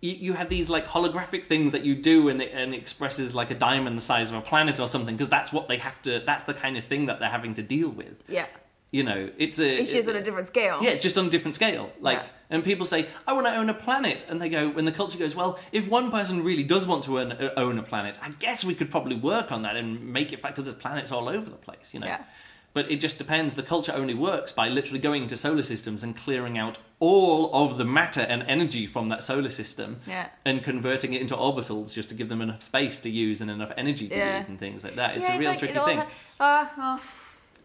you, you have these like holographic things that you do and it, and it expresses like a diamond the size of a planet or something because that's what they have to that's the kind of thing that they're having to deal with Yeah. you know it's a It's just on a different scale. yeah, it's just on a different scale. Like, Yeah. and people say, "I want to own a planet," and they go, when the culture goes, "Well, if one person really does want to own, uh, own a planet, I guess we could probably work on that and make it fact because there's planets all over the place, you know." Yeah. But it just depends. The culture only works by literally going into solar systems and clearing out all of the matter and energy from that solar system Yeah. and converting it into orbitals just to give them enough space to use and enough energy to Yeah. use and things like that. It's yeah, a real like, tricky thing. ha- uh, oh,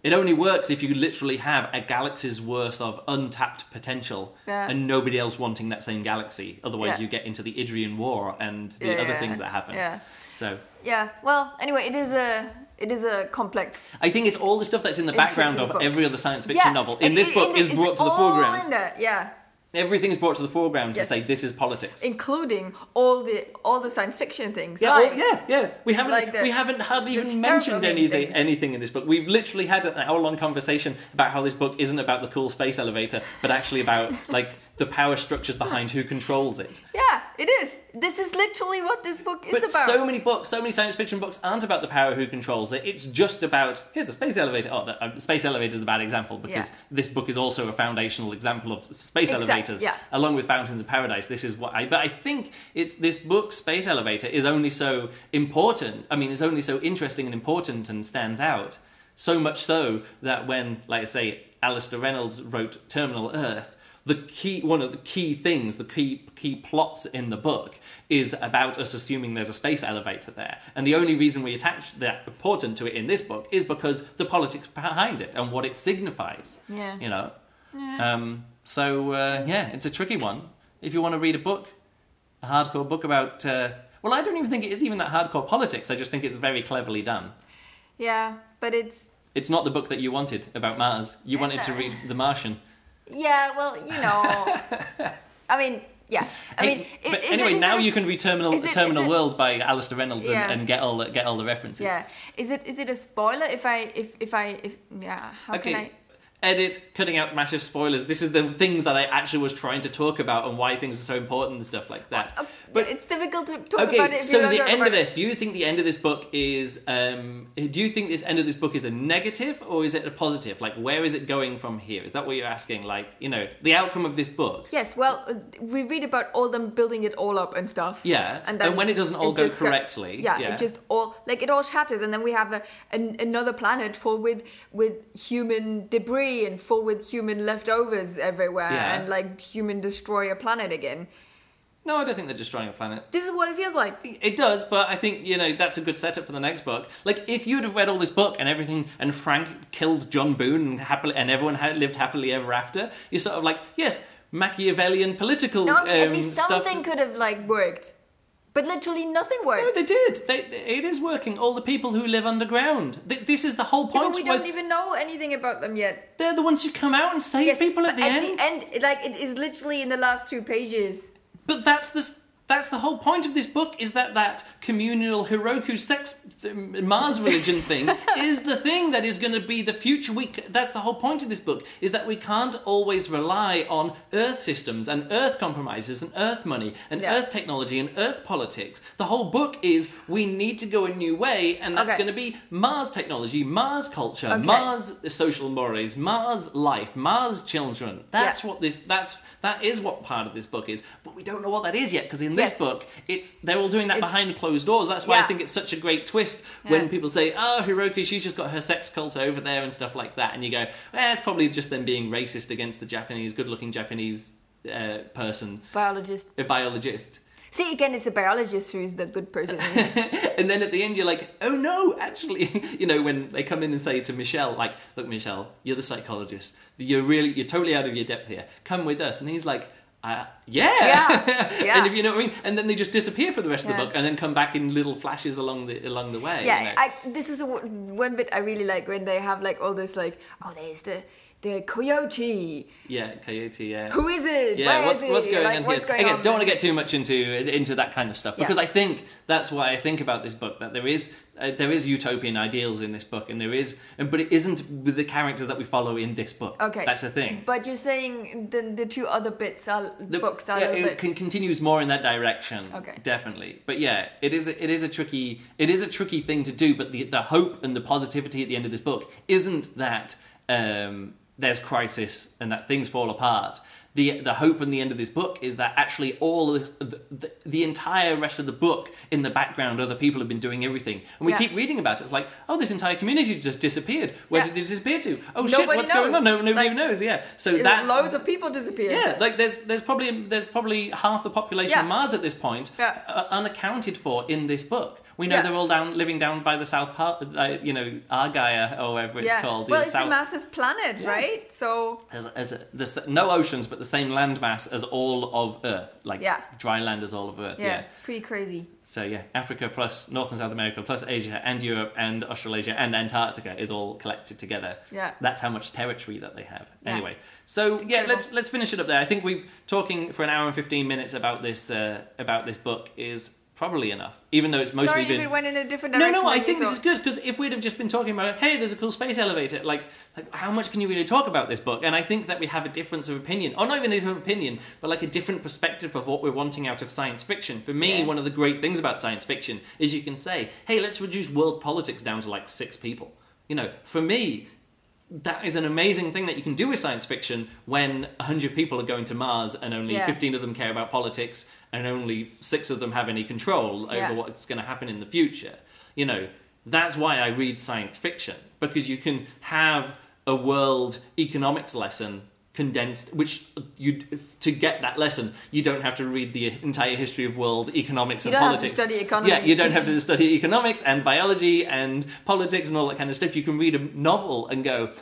It only works if you literally have a galaxy's worth of untapped potential and nobody else wanting that same galaxy. Otherwise, you get into the Idiran War and the other things that happen. yeah. So yeah. Well, anyway, it is a it is a complex. I think it's all the stuff that's in the background of book. every other science fiction yeah. novel. In and this it- book, is brought to the foreground. Yeah. Everything's brought to the foreground Yes. to say this is politics. including all the all the science fiction things. Yeah, like, yeah, yeah. We haven't like the- we haven't hardly even mentioned anything things. anything in this book. We've literally had an hour long conversation about how this book isn't about the cool space elevator, but actually about like the power structures behind who controls it. Yeah, it is. This is literally what this book is But about. so many books, so many science fiction books aren't about the power who controls it. It's just about here's a space elevator. Oh, the, uh, space elevator is a bad example because Yeah. this book is also a foundational example of space Exact- elevators, yeah. along with Fountains of Paradise. This is what I. But I think it's this book, Space Elevator, is only so important. I mean, it's only so interesting and important and stands out. So much so that when, like I say, Alastair Reynolds wrote Terminal Earth, the key one of the key things, the key key plots in the book is about us assuming there's a space elevator there. And the only reason we attach that important to it in this book is because the politics behind it and what it signifies. Yeah. You know? Um, so uh, yeah, it's a tricky one. If you want to read a book, a hardcore book about uh, well, I don't even think it is even that hardcore politics. I just think it's very cleverly done. yeah, but it's It's not the book that you wanted about Mars. You wanted to read The Martian. Yeah. Well, you know, I mean, yeah. I Hey, mean, but it- anyway, now it you can read Terminal, it- Terminal World by Alastair Reynolds and, and get all the, get all the references. Yeah. Is it is it a spoiler if I if if I if yeah? How Okay. can I? Edit, cutting out massive spoilers. This is the things that I actually was trying to talk about and why things are so important and stuff like that. Uh, But- it's difficult to talk okay, about it. So the end of this, do you think the end of this book is um do you think this end of this book is a negative or is it a positive? Like where is it going from here? Is that what you're asking? Like, you know, the outcome of this book. Yes, well, uh, we read about all them building it all up and stuff. Yeah, and, and when it doesn't all go just got- correctly, yeah, yeah. it just all like it all shatters, and then we have a, an, another planet full with with human debris and full with human leftovers everywhere, Yeah. and like human destroy a planet again. No, I don't think they're destroying a planet. This is what it feels like. It does, but I think you know that's a good setup for the next book. Like if you'd have read all this book and everything, and Frank killed John Boone and happily, and everyone had lived happily ever after, you're sort of like, yes, Machiavellian political No, at um, least stuff. something could have like worked, but literally nothing worked. No, they did. They, it is working. All the people who live underground. Th- This is the whole Yeah, point. but we don't even know anything about them yet. They're the ones who come out and save Yes, people at the end. end, like it is literally in the last two pages. But that's the that's the whole point of this book is that that communal Hiroko sex th- Mars religion thing is the thing that is going to be the future. We c- that's the whole point of this book is that we can't always rely on Earth systems and Earth compromises and Earth money and Yeah. Earth technology and Earth politics. The whole book is we need to go a new way, and that's Okay. going to be Mars technology, Mars culture, Okay. Mars social mores, Mars life, Mars children. That's Yeah. what this. That's that is what part of this book is. But we don't know what that is yet because in this Yes. book, it's they're all doing that It's- behind closed doors. That's why I think it's such a great twist when Yeah. people say, "Oh, Hiroko, she's just got her sex cult over there and stuff like that," and you go, "Eh, it's probably just them being racist against the Japanese, good-looking Japanese uh, person, Biologist. a biologist." See, again, it's the biologist who's the good person. and then at the end, you're like, "Oh no, actually," you know, when they come in and say to Michel, "Like, look, Michel, you're the psychologist. You're really, you're totally out of your depth here. Come with us." And he's like. Uh, yeah, Yeah, yeah. and if you know what I mean, and then they just disappear for the rest of the book, and then come back in little flashes along the along the way. you yeah, know. I, this is the one one bit I really like when they have like all this like, oh, there's the the coyote. yeah, coyote. Yeah, Who is it? yeah, Where what's is what's going like, on what's here? Going Again, on don't want to get too much into into that kind of stuff because I think that's why I think about this book that there is uh, there is utopian ideals in this book and there is, and but it isn't with the characters that we follow in this book. Okay, that's the thing. But you're saying the the two other bits are The books are yeah, it bit. can, continues more in that direction. Okay. definitely. But yeah, it is a, it is a tricky it is a tricky thing to do. But the the hope and the positivity at the end of this book isn't that um, there's crisis and that things fall apart. The, the hope in the end of this book is that actually all this, the, the, the entire rest of the book in the background other people have been doing everything and we Yeah. keep reading about it it's like oh this entire community just disappeared where Yeah. did it disappear to oh shit Nobody what's going on no, nobody Like, knows yeah so that loads of people disappeared. yeah, like there's there's probably there's probably half the population of Mars at this point Yeah. uh, unaccounted for in this book. We know Yeah. they're all down living down by the south part, uh, you know, Argaea or whatever it's yeah. called. Well, it's south, a massive planet, Yeah. right? So as, as a, there's no oceans, but the same landmass as all of Earth, like Yeah. dry land as all of Earth. yeah, Yeah. pretty crazy. So yeah, Africa plus North and South America plus Asia and Europe and Australasia and Antarctica is all collected together. Yeah. That's how much territory that they have. Anyway, so yeah, let's let's finish it up there. I think we've talking for an hour and fifteen minutes about this uh, about this book is probably enough, even though it's mostly Sorry been. it went in a different no, direction. no, I than you think this is good because if we'd have just been talking about, hey, there's a cool space elevator, like, like, how much can you really talk about this book? And I think that we have a difference of opinion, or not even a different opinion, but like a different perspective of what we're wanting out of science fiction. For me, Yeah. one of the great things about science fiction is you can say, hey, let's reduce world politics down to like six people. You know, for me, that is an amazing thing that you can do with science fiction when 100 people are going to Mars and only Yeah. 15 of them care about politics and only six of them have any control over Yeah. what's going to happen in the future. You know, that's why I read science fiction because you can have a world economics lesson condensed which you to get that lesson you don't have to read the entire history of world economics You and don't have to politics study economy. yeah you don't have to study economics and biology and politics and all that kind of stuff you can read a novel and go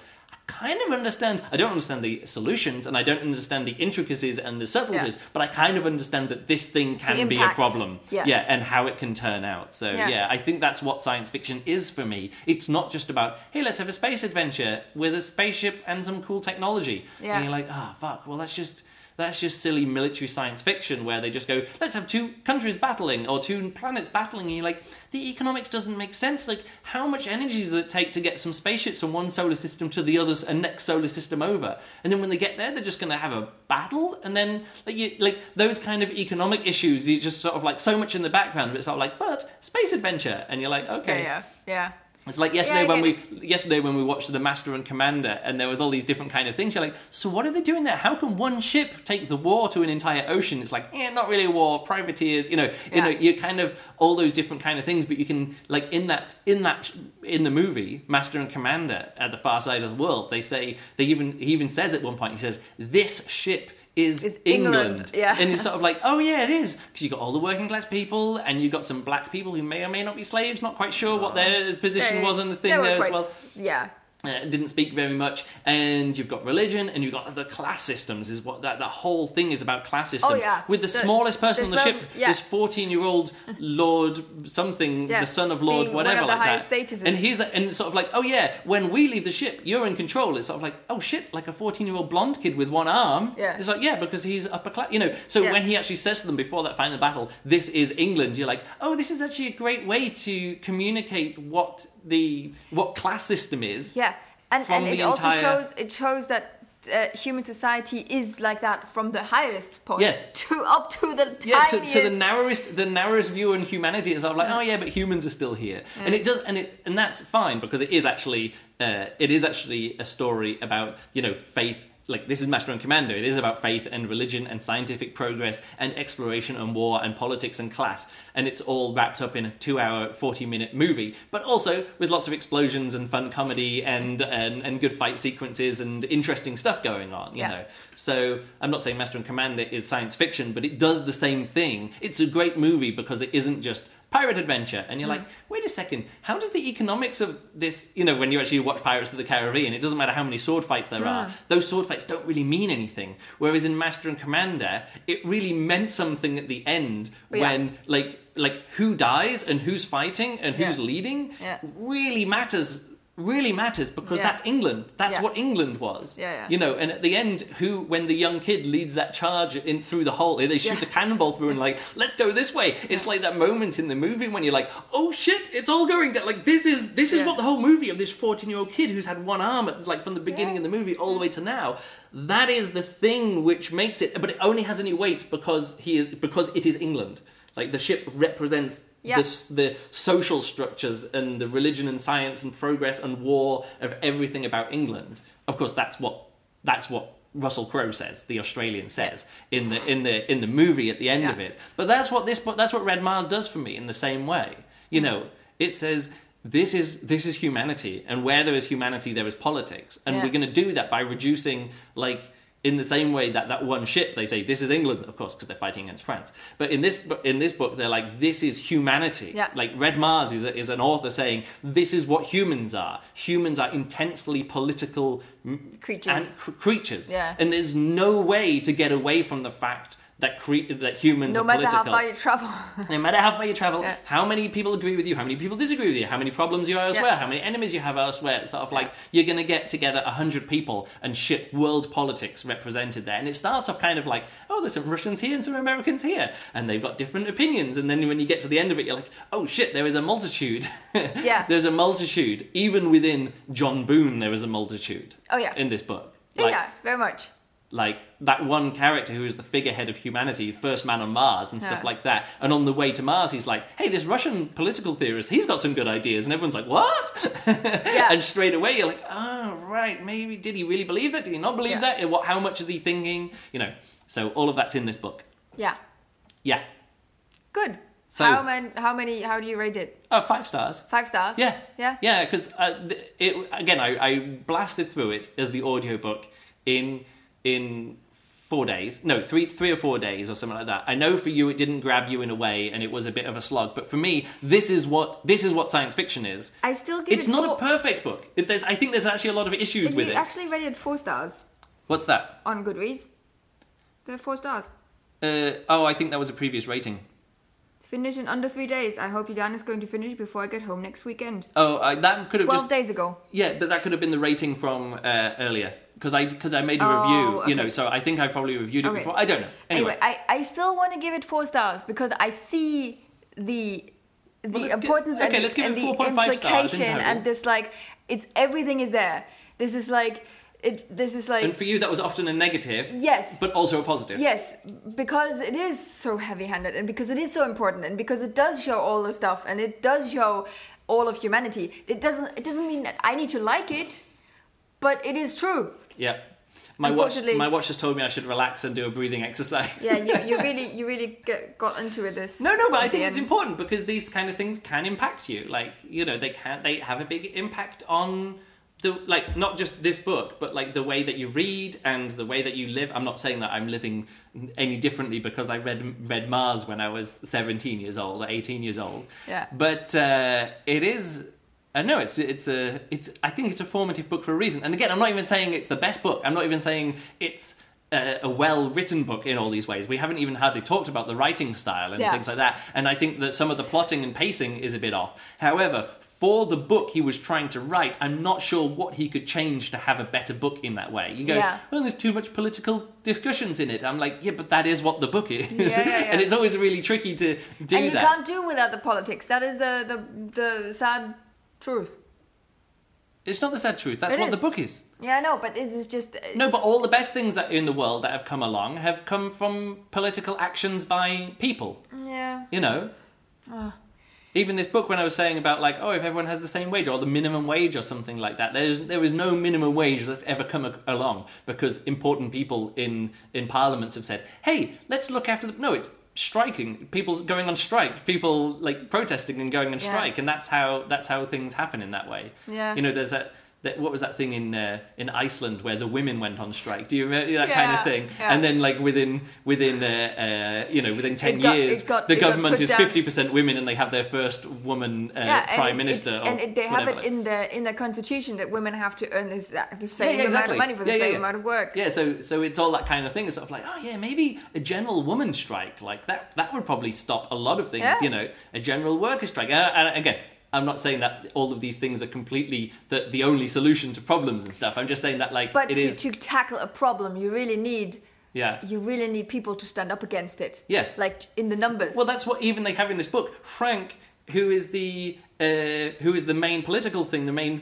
kind of understand I don't understand the solutions and I don't understand the intricacies and the subtleties Yeah. but I kind of understand that this thing can be a problem Yeah. yeah and how it can turn out so Yeah. yeah. I think that's what science fiction is for me it's not just about hey let's have a space adventure with a spaceship and some cool technology Yeah. and you're like oh fuck well that's just that's just silly military science fiction where they just go let's have two countries battling or two planets battling and you're like the economics doesn't make sense. Like how much energy does it take to get some spaceships from one solar system to the others and next solar system over? And then when they get there they're just going to have a battle and then like you like those kind of economic issues you just sort of like so much in the background but it's sort of like but space adventure and you're like okay. Yeah, yeah, yeah. It's like yesterday I when we get yesterday when we watched the Master and Commander, and there was all these different kind of things. You're like, so what are they doing there? How can one ship take the war to an entire ocean? It's like, eh, not really a war, privateers. You know, you know, you're kind of all those different kind of things. But you can like in that in that in the movie Master and Commander at the far side of the world, they say they even he even says at one point he says this ship. Is Is England, England, yeah. and it's sort of like, oh yeah, it is, because you've got all the working class people, and you've got some black people who may or may not be slaves, not quite sure what uh-huh. their position was in the thing were there as well. Yeah, Uh, didn't speak very much, and you've got religion, and you've got the class systems. Is what that, that whole thing is about class systems. Oh, yeah. With the, The- smallest person on the ship, yeah. this fourteen-year-old Lord something, Yeah, the son of Lord being one whatever of the like highest that. statuses. And he's that, and sort of like, oh yeah, when we leave the ship, you're in control. It's sort of like, oh shit, like a fourteen-year-old blonde kid with one arm. Yeah. It's like yeah, because he's upper class. You know, so when he actually says to them before that final battle, "This is England," you're like, oh, this is actually a great way to communicate what the what class system is. yeah, and and it also entire- shows it shows that. Uh, human society is like that from the highest point Yes. to up to the Yeah, to, tiniest. to the narrowest, the narrowest view on humanity is of like, oh yeah, but humans are still here, and it does, and it, and that's fine because it is actually, uh, it is actually a story about you know faith like this is Master and Commander. It is about faith and religion and scientific progress and exploration and war and politics and class, and it's all wrapped up in a two-hour, forty-minute movie. But also with lots of explosions and fun comedy and and, and good fight sequences and interesting stuff going on. You Yeah. know, so I'm not saying Master and Commander is science fiction, but it does the same thing. It's a great movie because it isn't just pirate adventure and you're Mm. like wait a second how does the economics of this you know when you actually watch pirates of the caribbean it doesn't matter how many sword fights there are Mm. those sword fights don't really mean anything whereas in master and commander it really meant something at the end Yeah. when like like who dies and who's fighting and who's Yeah. leading Yeah. really matters really matters because Yeah. that's england. That's Yeah. what england was. Yeah, yeah. you know and at the end who when the young kid leads that charge in through the hole they shoot Yeah. a cannonball through and like let's go this way. It's like that moment in the movie when you're like oh shit it's all going down. Like this is this is what the whole movie of this 14 year old kid who's had one arm at, like from the beginning of the movie all the mm. way to now. That is the thing which makes it but it only has any weight because he is because it is england. Like the ship represents Yeah. the, the social structures and the religion and science and progress and war of everything about England. Of course, that's what that's what Russell Crowe says. The Australian says in the in the in the movie at the end of it. But that's what this that's what Red Mars does for me in the same way. You mm. know, it says this is this is humanity, and where there is humanity, there is politics, and Yeah. we're going to do that by reducing like in the same way that that one ship they say this is England, of course, because they're fighting against France. But in this in this book, they're like this is humanity. Yeah. Like Red Mars is, a, is an author saying this is what humans are. Humans are intensely political mm, Creatures. and cr- creatures. Yeah. And there's no way to get away from the fact that cre- that humans no are matter how far you travel. No matter how far you travel, Yeah. how many people agree with you, how many people disagree with you, how many problems you have elsewhere, Yeah. how many enemies you have elsewhere. It's sort of like you're going to get together a hundred people and shit world politics represented there. And it starts off kind of like, oh, there's some Russians here and some Americans here, and they've got different opinions. And then when you get to the end of it, you're like, oh shit, there is a multitude. Yeah. there's a multitude. Even within John Boone, there is a multitude Oh yeah. in this book. Like, yeah, very much. Like that one character who is the figurehead of humanity, first man on Mars and stuff Yeah. like that. And on the way to Mars, he's like, "Hey, this Russian political theorist, he's got some good ideas," and everyone's like, "What?" Yeah. and straight away you're like, "Oh, right, maybe did he really believe that? Did he not believe Yeah. that? What? How much is he thinking? You know." So all of that's in this book. Yeah. Yeah. Good. So- how many? How many? How do you rate it? Oh, five stars. Five stars. Yeah. Yeah. Yeah, because uh, it again, I, I blasted through it as the audiobook in in four days. No, three three or four days or something like that. I know for you it didn't grab you in a way and it was a bit of a slog, but for me, this is what this is what science fiction is. I still give it. It's it not four. a perfect book. It, there's, I think there's actually a lot of issues If with you it. actually rated four stars What's that? on Goodreads. There are four stars. Uh, oh, I think that was a previous rating. Finish in under three days. I hope Jan is going to finish before I get home next weekend. Oh, I, that could have Twelve just days ago. yeah, but that could have been the rating from uh, earlier because I because I made a Oh, review, you okay. know. So I think I probably reviewed it Okay. before. I don't know. Anyway, Anyway, I, I still want to give it four stars because I see the the Well, gi- importance okay, and, let's give and it the 4.5 stars implication and this like it's everything is there. This is like it. This is like and for you that was often a negative, yes. but also a positive. Yes, because it is so heavy-handed, and because it is so important, and because it does show all the stuff, and it does show all of humanity. It doesn't. It doesn't mean that I need to like it, but it is true. Yeah. My watch, my watch just told me I should relax and do a breathing exercise. Yeah, you, you really, you really get, got into it. This. no, no, but I think it's important because these kind of things can impact you. Like, you know, they can they have a big impact on the like not just this book, but like the way that you read and the way that you live. I'm not saying that I'm living any differently because I read Red Mars when I was 17 years old or 18 years old. Yeah. But uh, it is. I know it's it's a it's. I think it's a formative book for a reason. And again, I'm not even saying it's the best book. I'm not even saying it's a, a well written book in all these ways. We haven't even hardly talked about the writing style and Yeah. things like that. And I think that some of the plotting and pacing is a bit off. However, for the book he was trying to write, I'm not sure what he could change to have a better book in that way. You go, Yeah. well, there's too much political discussions in it. I'm like, yeah, but that is what the book is. Yeah, yeah, and it's always really tricky to do and you that. can't do without the politics. That is the the, the sad truth. It's not the sad truth. That's It what is. the book is. Yeah, I know, but it is just. uh, No, but all the best things that in the world that have come along have come from political actions by people. Yeah. You know, even this book when I was saying about like, oh, if everyone has the same wage or the minimum wage or something like that, there's there is no minimum wage that's ever come a- along because important people in in parliaments have said, hey, let's look after the no, it's striking people going on strike people like protesting and going on Yeah. strike and that's how that's how things happen in that way Yeah. you know there's that, that what was that thing in uh, in Iceland where the women went on strike do you remember that kind of thing yeah. and then like within within uh, uh, you know within 10 got- years got- the government is 50% women and they have their first woman uh, yeah, prime it- minister it, or and it, they have whatever. it in the in the constitution that women have to earn this, the same yeah, exactly. amount of money for the Yeah, yeah, same yeah. amount of work. Yeah, so so it's all that kind of thing. It's sort of like, oh yeah, maybe a general woman strike like that. That would probably stop a lot of things. Yeah. You know, a general worker strike. And, and again, I'm not saying that all of these things are completely the the only solution to problems and stuff. I'm just saying that like But it to, is. to tackle a problem, you really need yeah. you really need people to stand up against it. Yeah. like in the numbers. Well, that's what even they have in this book. Frank, who is the uh, who is the main political thing, the main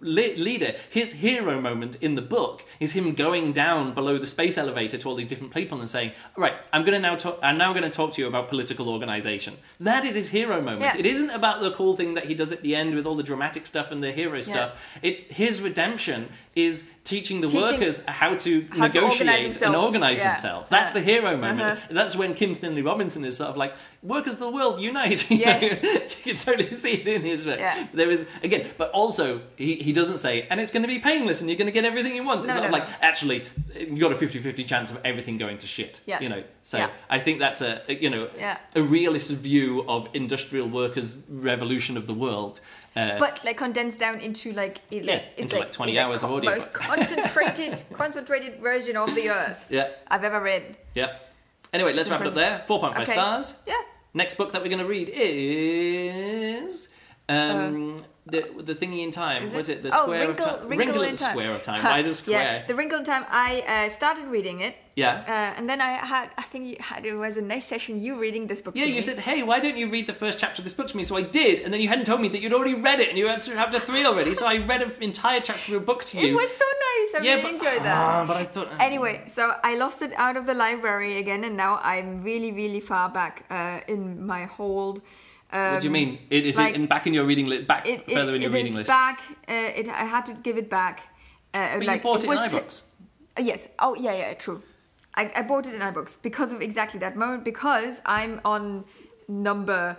le- leader. His hero moment in the book is him going down below the space elevator to all these different people and saying, "Right, I'm going to now talk. I'm now going to talk to you about political organization." That is his hero moment. Yeah. It isn't about the cool thing that he does at the end with all the dramatic stuff and the hero stuff. It his redemption is teaching the Teaching workers how to how to organize negotiate and organize Yeah. themselves. That's Yeah. the hero moment. Uh-huh. That's when Kim Stanley Robinson is sort of like, workers of the world, unite. You, Yeah. know, you can totally see it in his work. Yeah. There is, again, but also, he, he doesn't say, and it's going to be painless and you're going to get everything you want. It's No, sort no, like, no. actually, you got a 50 50 chance of everything going to shit. Yes. You know, so Yeah. I think that's a, you know, Yeah. a realist view of industrial workers' revolution of the world. Uh, but like condensed down into like Yeah, it's into, like, 20 the hours of audio. most concentrated concentrated version of the earth yeah, I've ever read. yeah. Anyway, let's wrap it up there. 4.5 Okay. stars. Yeah. Next book that we're going to read is um, the the thingy in time. Is Was it the oh, square Wrinkle, of time? Wrinkle in in Time. Square of Time. Huh, Why does square? Yeah, the Wrinkle in Time. I uh, started reading it, Yeah. uh, and then I had. I think you had. It was a nice session. You reading this book. To me. Yeah, to you me. said, "Hey, why don't you read the first chapter of this book to me?" So I did, and then you hadn't told me that you'd already read it, and you had chapter three already. So I read an entire chapter of a book to you. It was so nice. I yeah, really but, enjoyed that. Ah, but I thought. Anyway, so I lost it out of the library again, and now I'm really, really far back uh, in my hold. Um, what do you mean? It is like- it in back in your reading list? Back It, it, further in your it reading is list? back. Uh, it, I had to give it back. Uh, But like, you bought it, in was t- iBooks. Uh, yes. Oh, yeah, yeah, true. I, I bought it in iBooks because of exactly that moment. Because I'm on number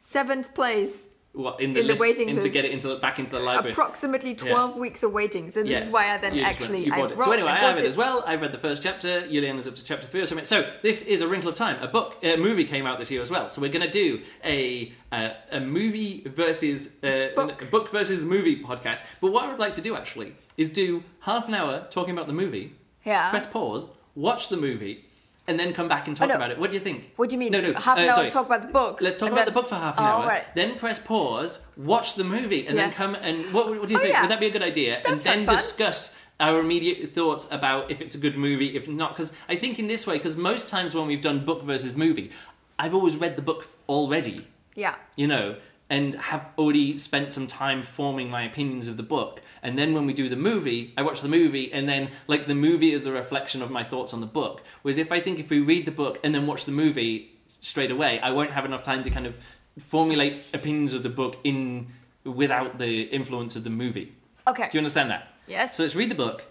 seventh place, In the, in the list, waiting in to get it into the, back into the library? approximately twelve weeks of waiting. So this Yes. is why I then You just went- actually I bought it. So anyway, I, bought have it as well. I've read the first chapter. Juliana's up to chapter three or something. So this is a Wrinkle of Time. A book, a movie came out this year as well. So we're going to do a uh, a movie versus uh, Book. a book versus movie podcast. But what I would like to do actually is do half an hour talking about the movie. Yeah. Press pause, watch the movie, and then come back and talk Oh, no. about it. What do you think? What do you mean? No, no. Half an uh, hour sorry. talk about the book. Let's talk about then- the book for half an Oh, hour. right. Then press pause, watch the movie, and then come and what, what do you Oh, think? yeah. Would that be a good idea? and then fun. discuss our immediate thoughts about if it's a good movie, if not. Because I think in this way, because most times when we've done book versus movie, I've always read the book already, Yeah. you know, and have already spent some time forming my opinions of the book. And then when we do the movie, I watch the movie, and then like the movie is a reflection of my thoughts on the book. Whereas if I think if we read the book and then watch the movie straight away, I won't have enough time to kind of formulate opinions of the book in without the influence of the movie. Okay. Do you understand that? Yes. So let's read the book,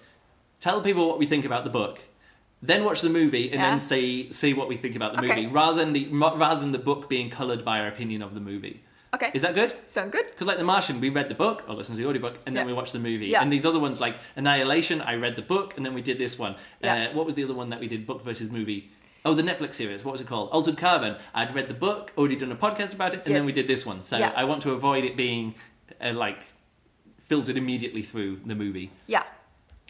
tell people what we think about the book, then watch the movie, and Yeah. then say say what we think about the Okay. movie, rather than the rather than the book being coloured by our opinion of the movie. Okay. Is that good? Sound good? Because like The Martian, we read the book or listened to the audiobook, and then Yeah. we watched the movie. Yeah. And these other ones like Annihilation, I read the book, and then we did this one. Yeah. Uh, what was the other one that we did, book versus movie? Oh, the Netflix series. What was it called? Altered Carbon. I'd read the book, already done a podcast about it, and then we did this one. So Yeah. I want to avoid it being uh, like filtered immediately through the movie. Yeah.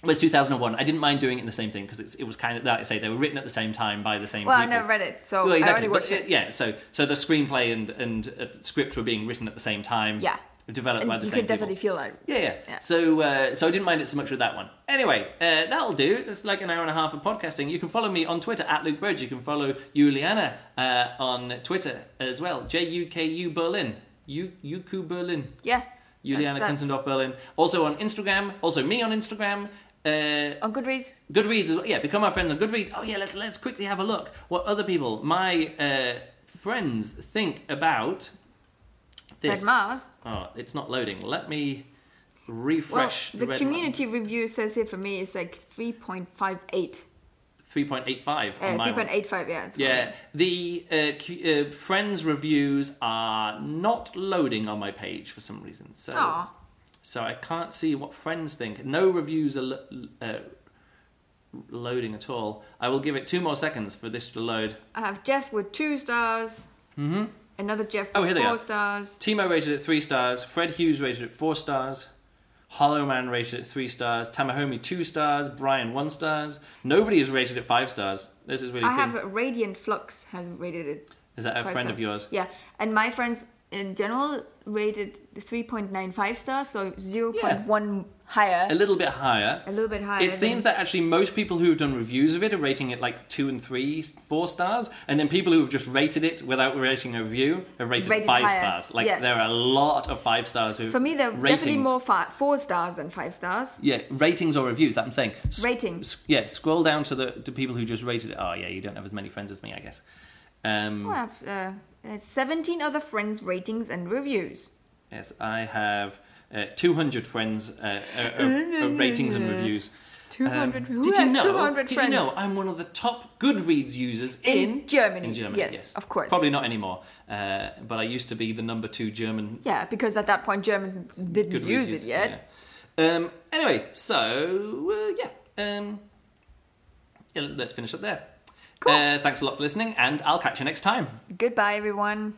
It was 2001. I didn't mind doing it in the same thing because it was kind of like I say they were written at the same time by the same Well, I people. never read it, so Well, I exactly. only watched uh, it. yeah, so so the screenplay and and uh, script were being written at the same time. Yeah. developed And by the you same You could definitely people. feel that. Yeah, yeah. Yeah. So uh, so I didn't mind it so much with that one. Anyway, uh, that'll do. It's like an hour and a half of podcasting. You can follow me on Twitter at Luke Bridge. You can follow Juliana uh, on Twitter as well. J U K U Berlin. U Yuku Berlin. Yeah. Juliana Kunzendorf Berlin. Also on Instagram. Also me on Instagram. Uh, On Goodreads. Goodreads as well. Yeah, become our friend on Goodreads. Oh yeah, let's let's quickly have a look what other people, my uh, friends, think about This. Red Mars. Oh, it's not loading. Let me Well, refresh. the Red community review says here for me it's like 3.58. Three point eight five. Uh, 3.85, yeah. Yeah, the uh, Q- uh, friends reviews are not loading on my page for some reason. So, Aw. So I can't see what friends think. No reviews are lo- uh, loading at all. I will give it two more seconds for this to load. I have Jeff with two stars. Mm-hmm. Another Jeff with Oh, here they four are. stars. Timo rated it three stars. Fred Hughes rated it four stars. Hollow Man rated it three stars. Tamahomi two stars. Brian one stars. Nobody has rated it five stars. This is really. I thin. have Radiant Flux has rated it. Is that a friend stars. of yours? Yeah, and my friends in general rated 3.95 stars, so 0.1 higher, A little bit higher. a little bit higher. It seems that actually most people who have done reviews of it are rating it like two and three, four stars, and then people who have just rated it without rating a review have rated, Rated five higher. stars. Like Yes. there are a lot of five stars who For me, they're ratings. definitely more fi- four stars than five stars. Yeah, ratings or reviews. That I'm saying. S- Ratings. s- yeah, scroll down to the to people who just rated it. Oh yeah, you don't have as many friends as me, I guess. Um, I uh, uh, 17 other friends' ratings and reviews. Yes, I have uh, 200 friends uh, uh, ratings and reviews. 200 who Um, did you know? 200 did friends? you know I'm one of the top Goodreads users In in, Germany, In Germany, yes, yes, of course. Probably not anymore, uh, but I used to be the number two German Yeah, because at that point Germans didn't Goodreads use it yet. yeah. Um, anyway, so uh, yeah, um, yeah, let's finish up there. Cool. Uh, thanks a lot for listening, and I'll catch you next time. Goodbye, everyone.